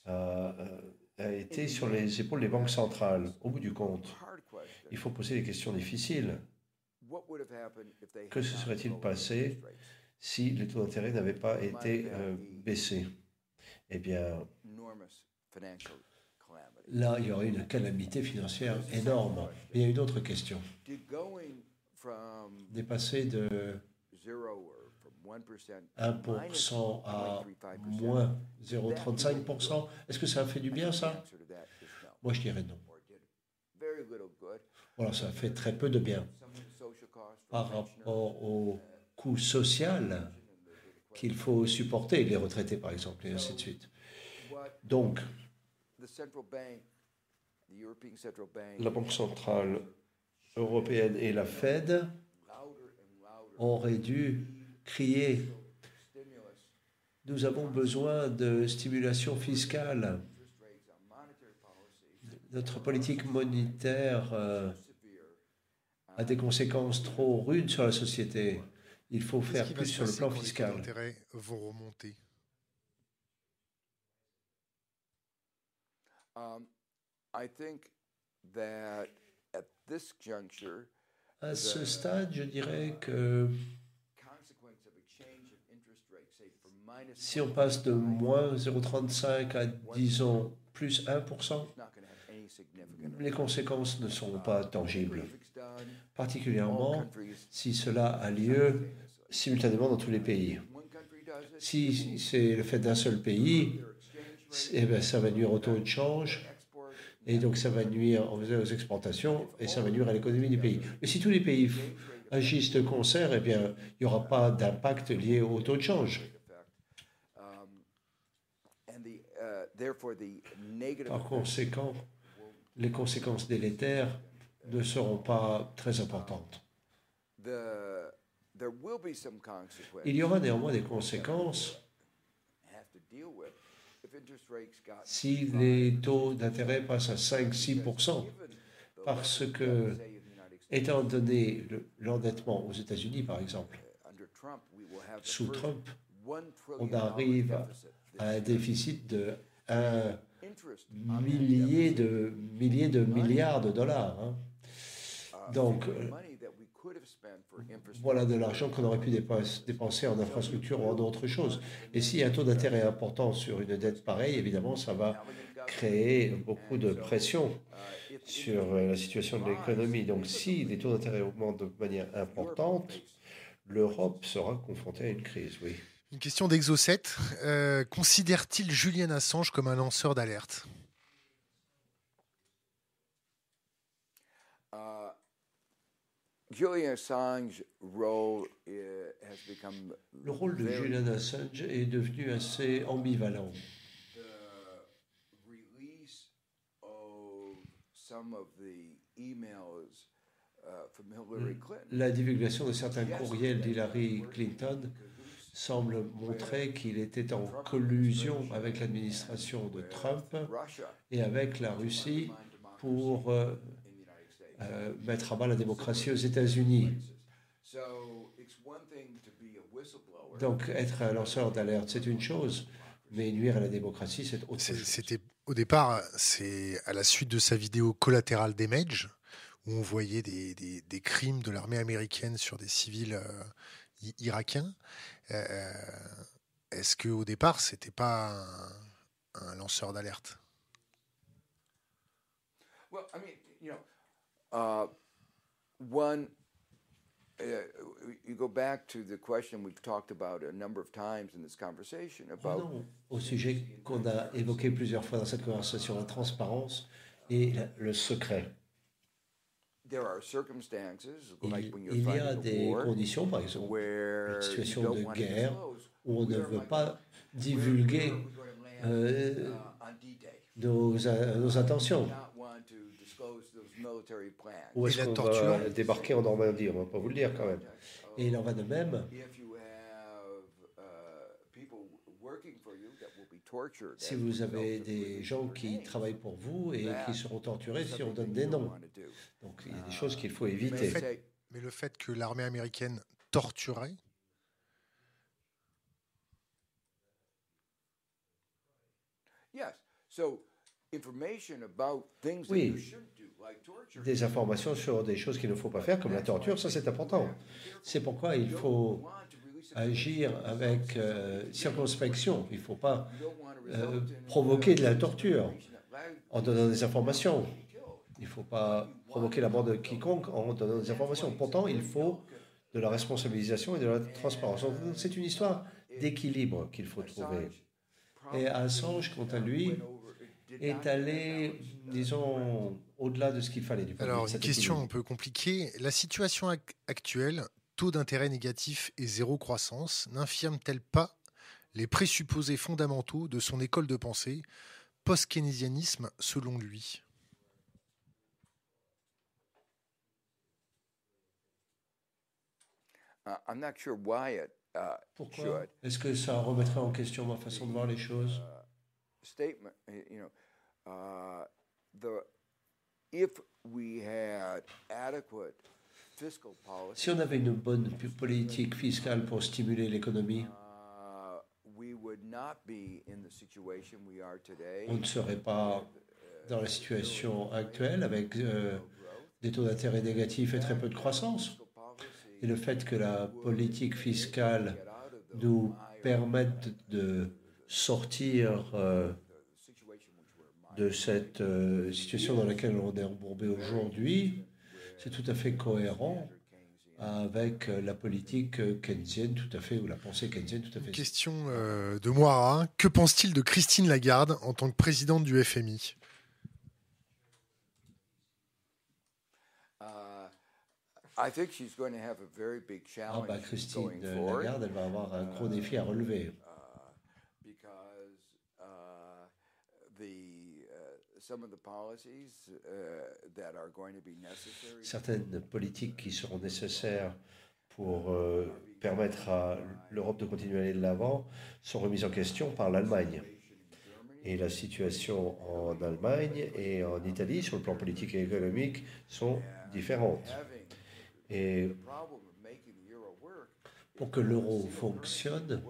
a, a, été sur les épaules des banques centrales. Au bout du compte, il faut poser des questions difficiles. Que se serait-il passé si les taux d'intérêt n'avaient pas été euh, baissés Eh bien, là, il y aurait une calamité financière énorme. il y a une autre question. Dépasser de 1% à moins 0,35%, est-ce que ça a fait du bien, ça? Moi, je dirais non. Voilà, ça a fait très peu de bien par rapport aux coût social qu'il faut supporter, les retraités par exemple, et ainsi de suite. Donc, la Banque centrale européenne et la Fed auraient dû crier nous avons besoin de stimulation fiscale. Notre politique monétaire euh, a des conséquences trop rudes sur la société. Il faut faire plus sur le plan fiscal. Les intérêts vont remonter? Um, à ce stade, je dirais que si on passe de moins 0,35 à, disons, plus 1%, les conséquences ne sont pas tangibles, particulièrement si cela a lieu simultanément dans tous les pays. Si c'est le fait d'un seul pays, eh bien, ça va nuire au taux de change, et donc ça va nuire aux exportations, et ça va nuire à l'économie du pays. Mais si tous les pays agissent de concert, eh bien, il n'y aura pas d'impact lié au taux de change. Par conséquent, les conséquences délétères ne seront pas très importantes. Il y aura néanmoins des conséquences si les taux d'intérêt passent à 5-6%, parce que, étant donné l'endettement aux États-Unis, par exemple, sous Trump, on arrive à un déficit de 1 milliers de, milliers de milliards de dollars. Hein. Donc, euh, voilà de l'argent qu'on aurait pu dépenser en infrastructure ou en d'autres choses. Et s'il y a un taux d'intérêt important sur une dette pareille, évidemment, ça va créer beaucoup de pression sur euh, la situation de l'économie. Donc, si les taux d'intérêt augmentent de manière importante, l'Europe sera confrontée à une crise, oui. Une question d'Exocet. Euh, considère-t-il Julian Assange comme un lanceur d'alerte? Uh, Assange Le rôle de Julian Assange est devenu assez ambivalent. La divulgation de certains courriels d'Hillary Clinton semble montrer qu'il était en collusion avec l'administration de Trump et avec la Russie pour euh, euh, mettre à bas la démocratie aux États-Unis. Donc être un lanceur d'alerte, c'est une chose, mais nuire à la démocratie, c'est autre chose. C'était au départ, c'est à la suite de sa vidéo Collateral Damage, où on voyait des, des, crimes de l'armée américaine sur des civils euh, irakiens. Euh, est-ce qu'au départ, c'était pas un, lanceur d'alerte? Well, I mean, you know, uh, one, uh, you go back to the question we've talked about a number of times in this conversation about. au sujet qu'on a évoqué plusieurs fois dans cette conversation, la transparence et le secret. Il, y a des conditions, par exemple, une situation de guerre où on ne veut pas divulguer euh, nos, nos, intentions. Où est-ce qu'on va débarquer en Normandie On ne va pas vous le dire quand même. Et il en va de même si vous avez des gens qui travaillent pour vous et qui seront torturés si on donne des noms. Donc il y a des choses qu'il faut éviter. Mais le fait, que l'armée américaine torturait Oui, des informations sur des choses qu'il ne faut pas faire, comme la torture, ça c'est important. C'est pourquoi il faut agir avec euh, circonspection. Il ne faut pas euh, provoquer de la torture en donnant des informations. Il ne faut pas provoquer la mort de quiconque en donnant des informations. Pourtant, il faut de la responsabilisation et de la transparence. C'est une histoire d'équilibre qu'il faut trouver. Et Assange, quant à lui, est allé, disons, au-delà de ce qu'il fallait. Du Alors, une question un peu compliquée. La situation actuelle taux d'intérêt négatif et zéro croissance n'infirme-t-elle pas les présupposés fondamentaux de son école de pensée, post-keynésianisme selon lui? Pourquoi? Est-ce que ça remettrait en question ma façon de voir les choses? Si on avait une bonne politique fiscale pour stimuler l'économie, on ne serait pas dans la situation actuelle avec euh, des taux d'intérêt négatifs et très peu de croissance. Et le fait que la politique fiscale nous permette de sortir euh, de cette euh, situation dans laquelle on est embourbé aujourd'hui, c'est tout à fait cohérent avec la politique keynesienne tout à fait, ou la pensée keynesienne tout à fait. Question euh, de Moira. Que pense-t-il de Christine Lagarde en tant que présidente du FMI ah bah, Christine Lagarde, elle va avoir un gros défi à relever. Certaines politiques qui seront nécessaires pour euh, permettre à l'Europe de continuer à aller de l'avant sont remises en question par l'Allemagne. Et la situation en Allemagne et en Italie, sur le plan politique et économique, sont différentes. Et pour que l'euro fonctionne,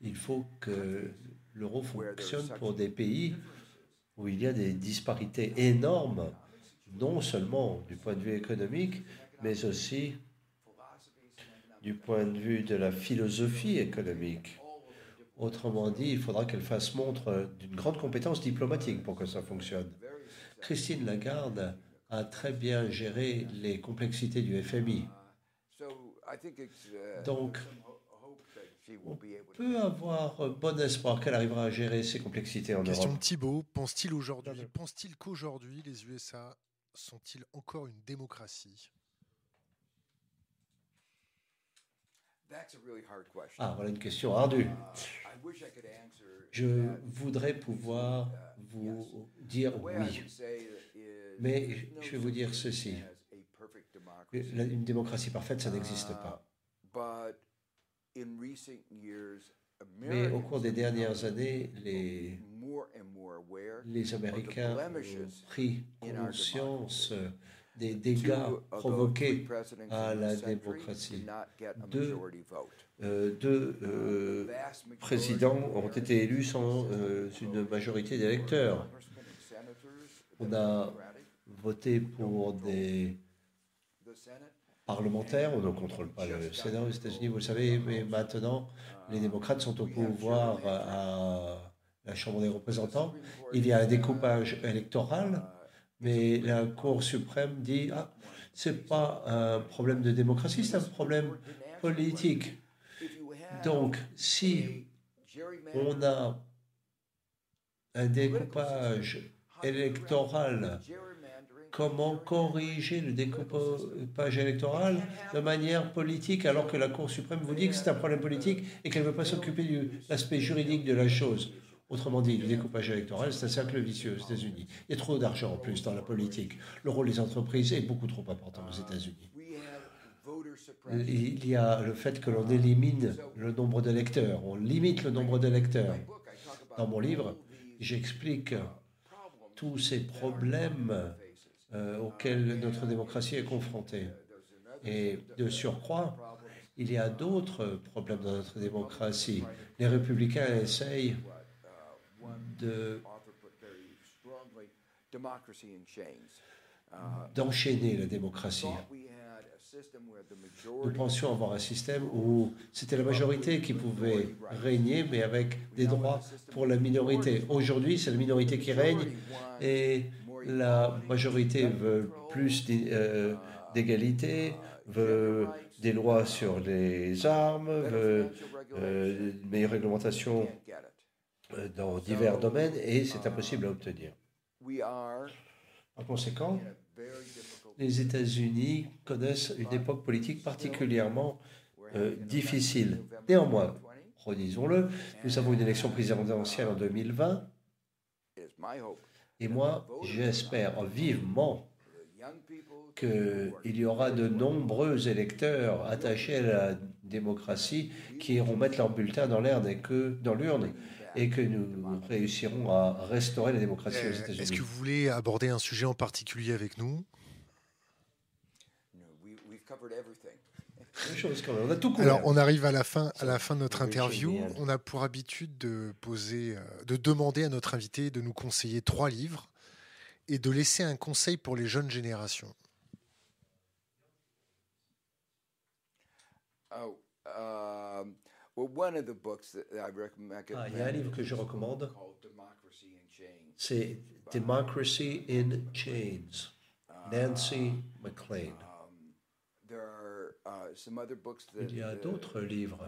il faut que l'euro fonctionne pour des pays où il y a des disparités énormes, non seulement du point de vue économique, mais aussi du point de vue de la philosophie économique. Autrement dit, il faudra qu'elle fasse montre d'une grande compétence diplomatique pour que ça fonctionne. Christine Lagarde a très bien géré les complexités du FMI. Donc, on peut avoir bon espoir qu'elle arrivera à gérer ces complexités en Question Europe. de Thibault, pense-t-il aujourd'hui, pense-t-il qu'aujourd'hui les USA sont-ils encore une démocratie? Ah, voilà une question ardue. Je voudrais pouvoir vous dire oui. Mais je vais vous dire ceci. Une démocratie parfaite, ça n'existe pas. Mais au cours des dernières années, les, les Américains ont pris conscience des dégâts provoqués à la démocratie. Deux, euh, deux euh, présidents ont été élus sans euh, une majorité d'électeurs. On a voté pour des on ne contrôle pas le Sénat aux États-Unis, vous le savez, mais maintenant, les démocrates sont au pouvoir à la Chambre des représentants. Il y a un découpage électoral, mais la Cour suprême dit ah, ce n'est pas un problème de démocratie, c'est un problème politique. Donc, si on a un découpage électoral comment corriger le découpage électoral de manière politique alors que la Cour suprême vous dit que c'est un problème politique et qu'elle ne veut pas s'occuper de l'aspect juridique de la chose. Autrement dit, le découpage électoral, c'est un cercle vicieux aux États-Unis. Il y a trop d'argent en plus dans la politique. Le rôle des entreprises est beaucoup trop important aux États-Unis. Il y a le fait que l'on élimine le nombre d'électeurs, on limite le nombre d'électeurs. Dans mon livre, j'explique tous ces problèmes euh, notre démocratie est confrontée. Et de surcroît, il y a d'autres problèmes dans notre démocratie. Les républicains essayent de d'enchaîner la démocratie. Nous pensions avoir un système où c'était la majorité qui pouvait régner, mais avec des droits pour la minorité. Aujourd'hui, c'est la minorité qui règne et la majorité veut plus euh, d'égalité, veut des lois sur les armes, veut une meilleure réglementation euh, dans divers domaines et c'est impossible à obtenir. Par conséquent, les États-Unis connaissent une époque politique particulièrement euh, difficile. Néanmoins, redisons-le, nous avons une élection présidentielle en 2020 et moi, j'espère vivement qu'il y aura de nombreux électeurs attachés à la démocratie qui iront mettre leur bulletin dans l'urne et que, dans l'urne et que nous réussirons à restaurer la démocratie aux Euh, États-Unis. Est-ce que vous voulez aborder un sujet en particulier avec nous? Quand même. On a tout couvert. Alors, on arrive à la fin, à la fin de notre interview. On a pour habitude de poser, euh, de demander à notre invité de nous conseiller trois livres et de laisser un conseil pour les jeunes générations. Oh, um, well, one of the books that I recommend. Ah, il y a un livre que je recommande, called Democracy in Chains. c'est Democracy in Chains, Nancy McLean. Um, there are uh, some other books that Il y a uh, d'autres livres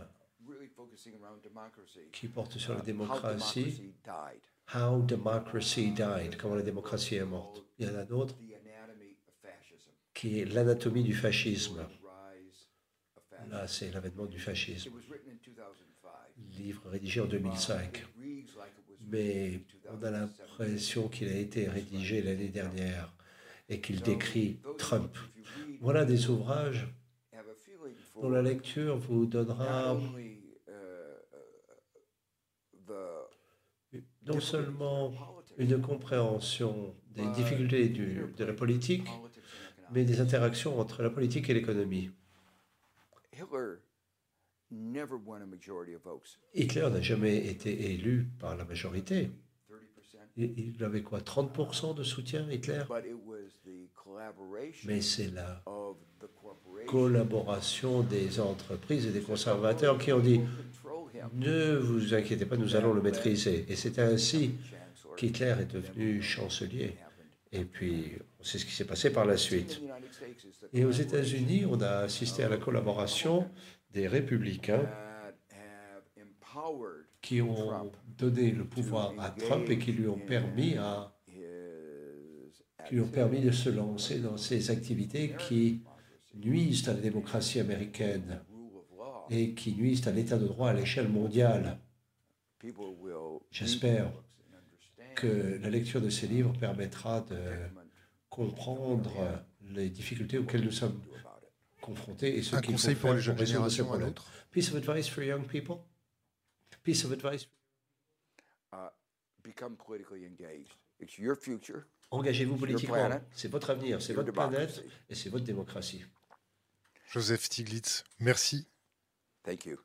qui portent sur la How démocratie. How Democracy Died, comment la démocratie est morte. Il y en a d'autres qui est l'anatomie du fascisme. Là, c'est l'avènement du fascisme. It was written in 2005. Livre rédigé en 2005. It reads like it was Mais on a 2007. l'impression qu'il a été rédigé l'année dernière et qu'il décrit Trump. Voilà des ouvrages have a feeling for dont la lecture vous donnera uh, non seulement une compréhension des difficultés du- de la politique, mais des interactions entre la politique et l'économie. Hitler n'a jamais été élu par la majorité. 30%. Il avait quoi 30% de soutien, Hitler? But it was the collaboration Mais c'est la collaboration des entreprises et des conservateurs qui ont dit. Ne vous inquiétez pas, nous allons le maîtriser. Et c'est ainsi qu'Hitler est devenu chancelier. Et puis, on sait ce qui s'est passé par la suite. Et aux États-Unis, on a assisté à la collaboration des républicains qui ont donné le pouvoir à Trump et qui lui ont permis, à, qui lui ont permis de se lancer dans ces activités qui nuisent à la démocratie américaine et qui nuisent à l'état de droit à l'échelle mondiale. J'espère que la lecture de ces livres permettra de comprendre les difficultés auxquelles nous sommes confrontés et ce qu'il faut conseil pour faire les jeunes résoudre problèmes. autre Piece of advice for young people? Piece of advice. Uh, become politically engaged. It's your future. Engagez-vous politiquement. C'est votre avenir, c'est your votre planète et c'est votre démocratie. Joseph Stiglitz, merci. Thank you.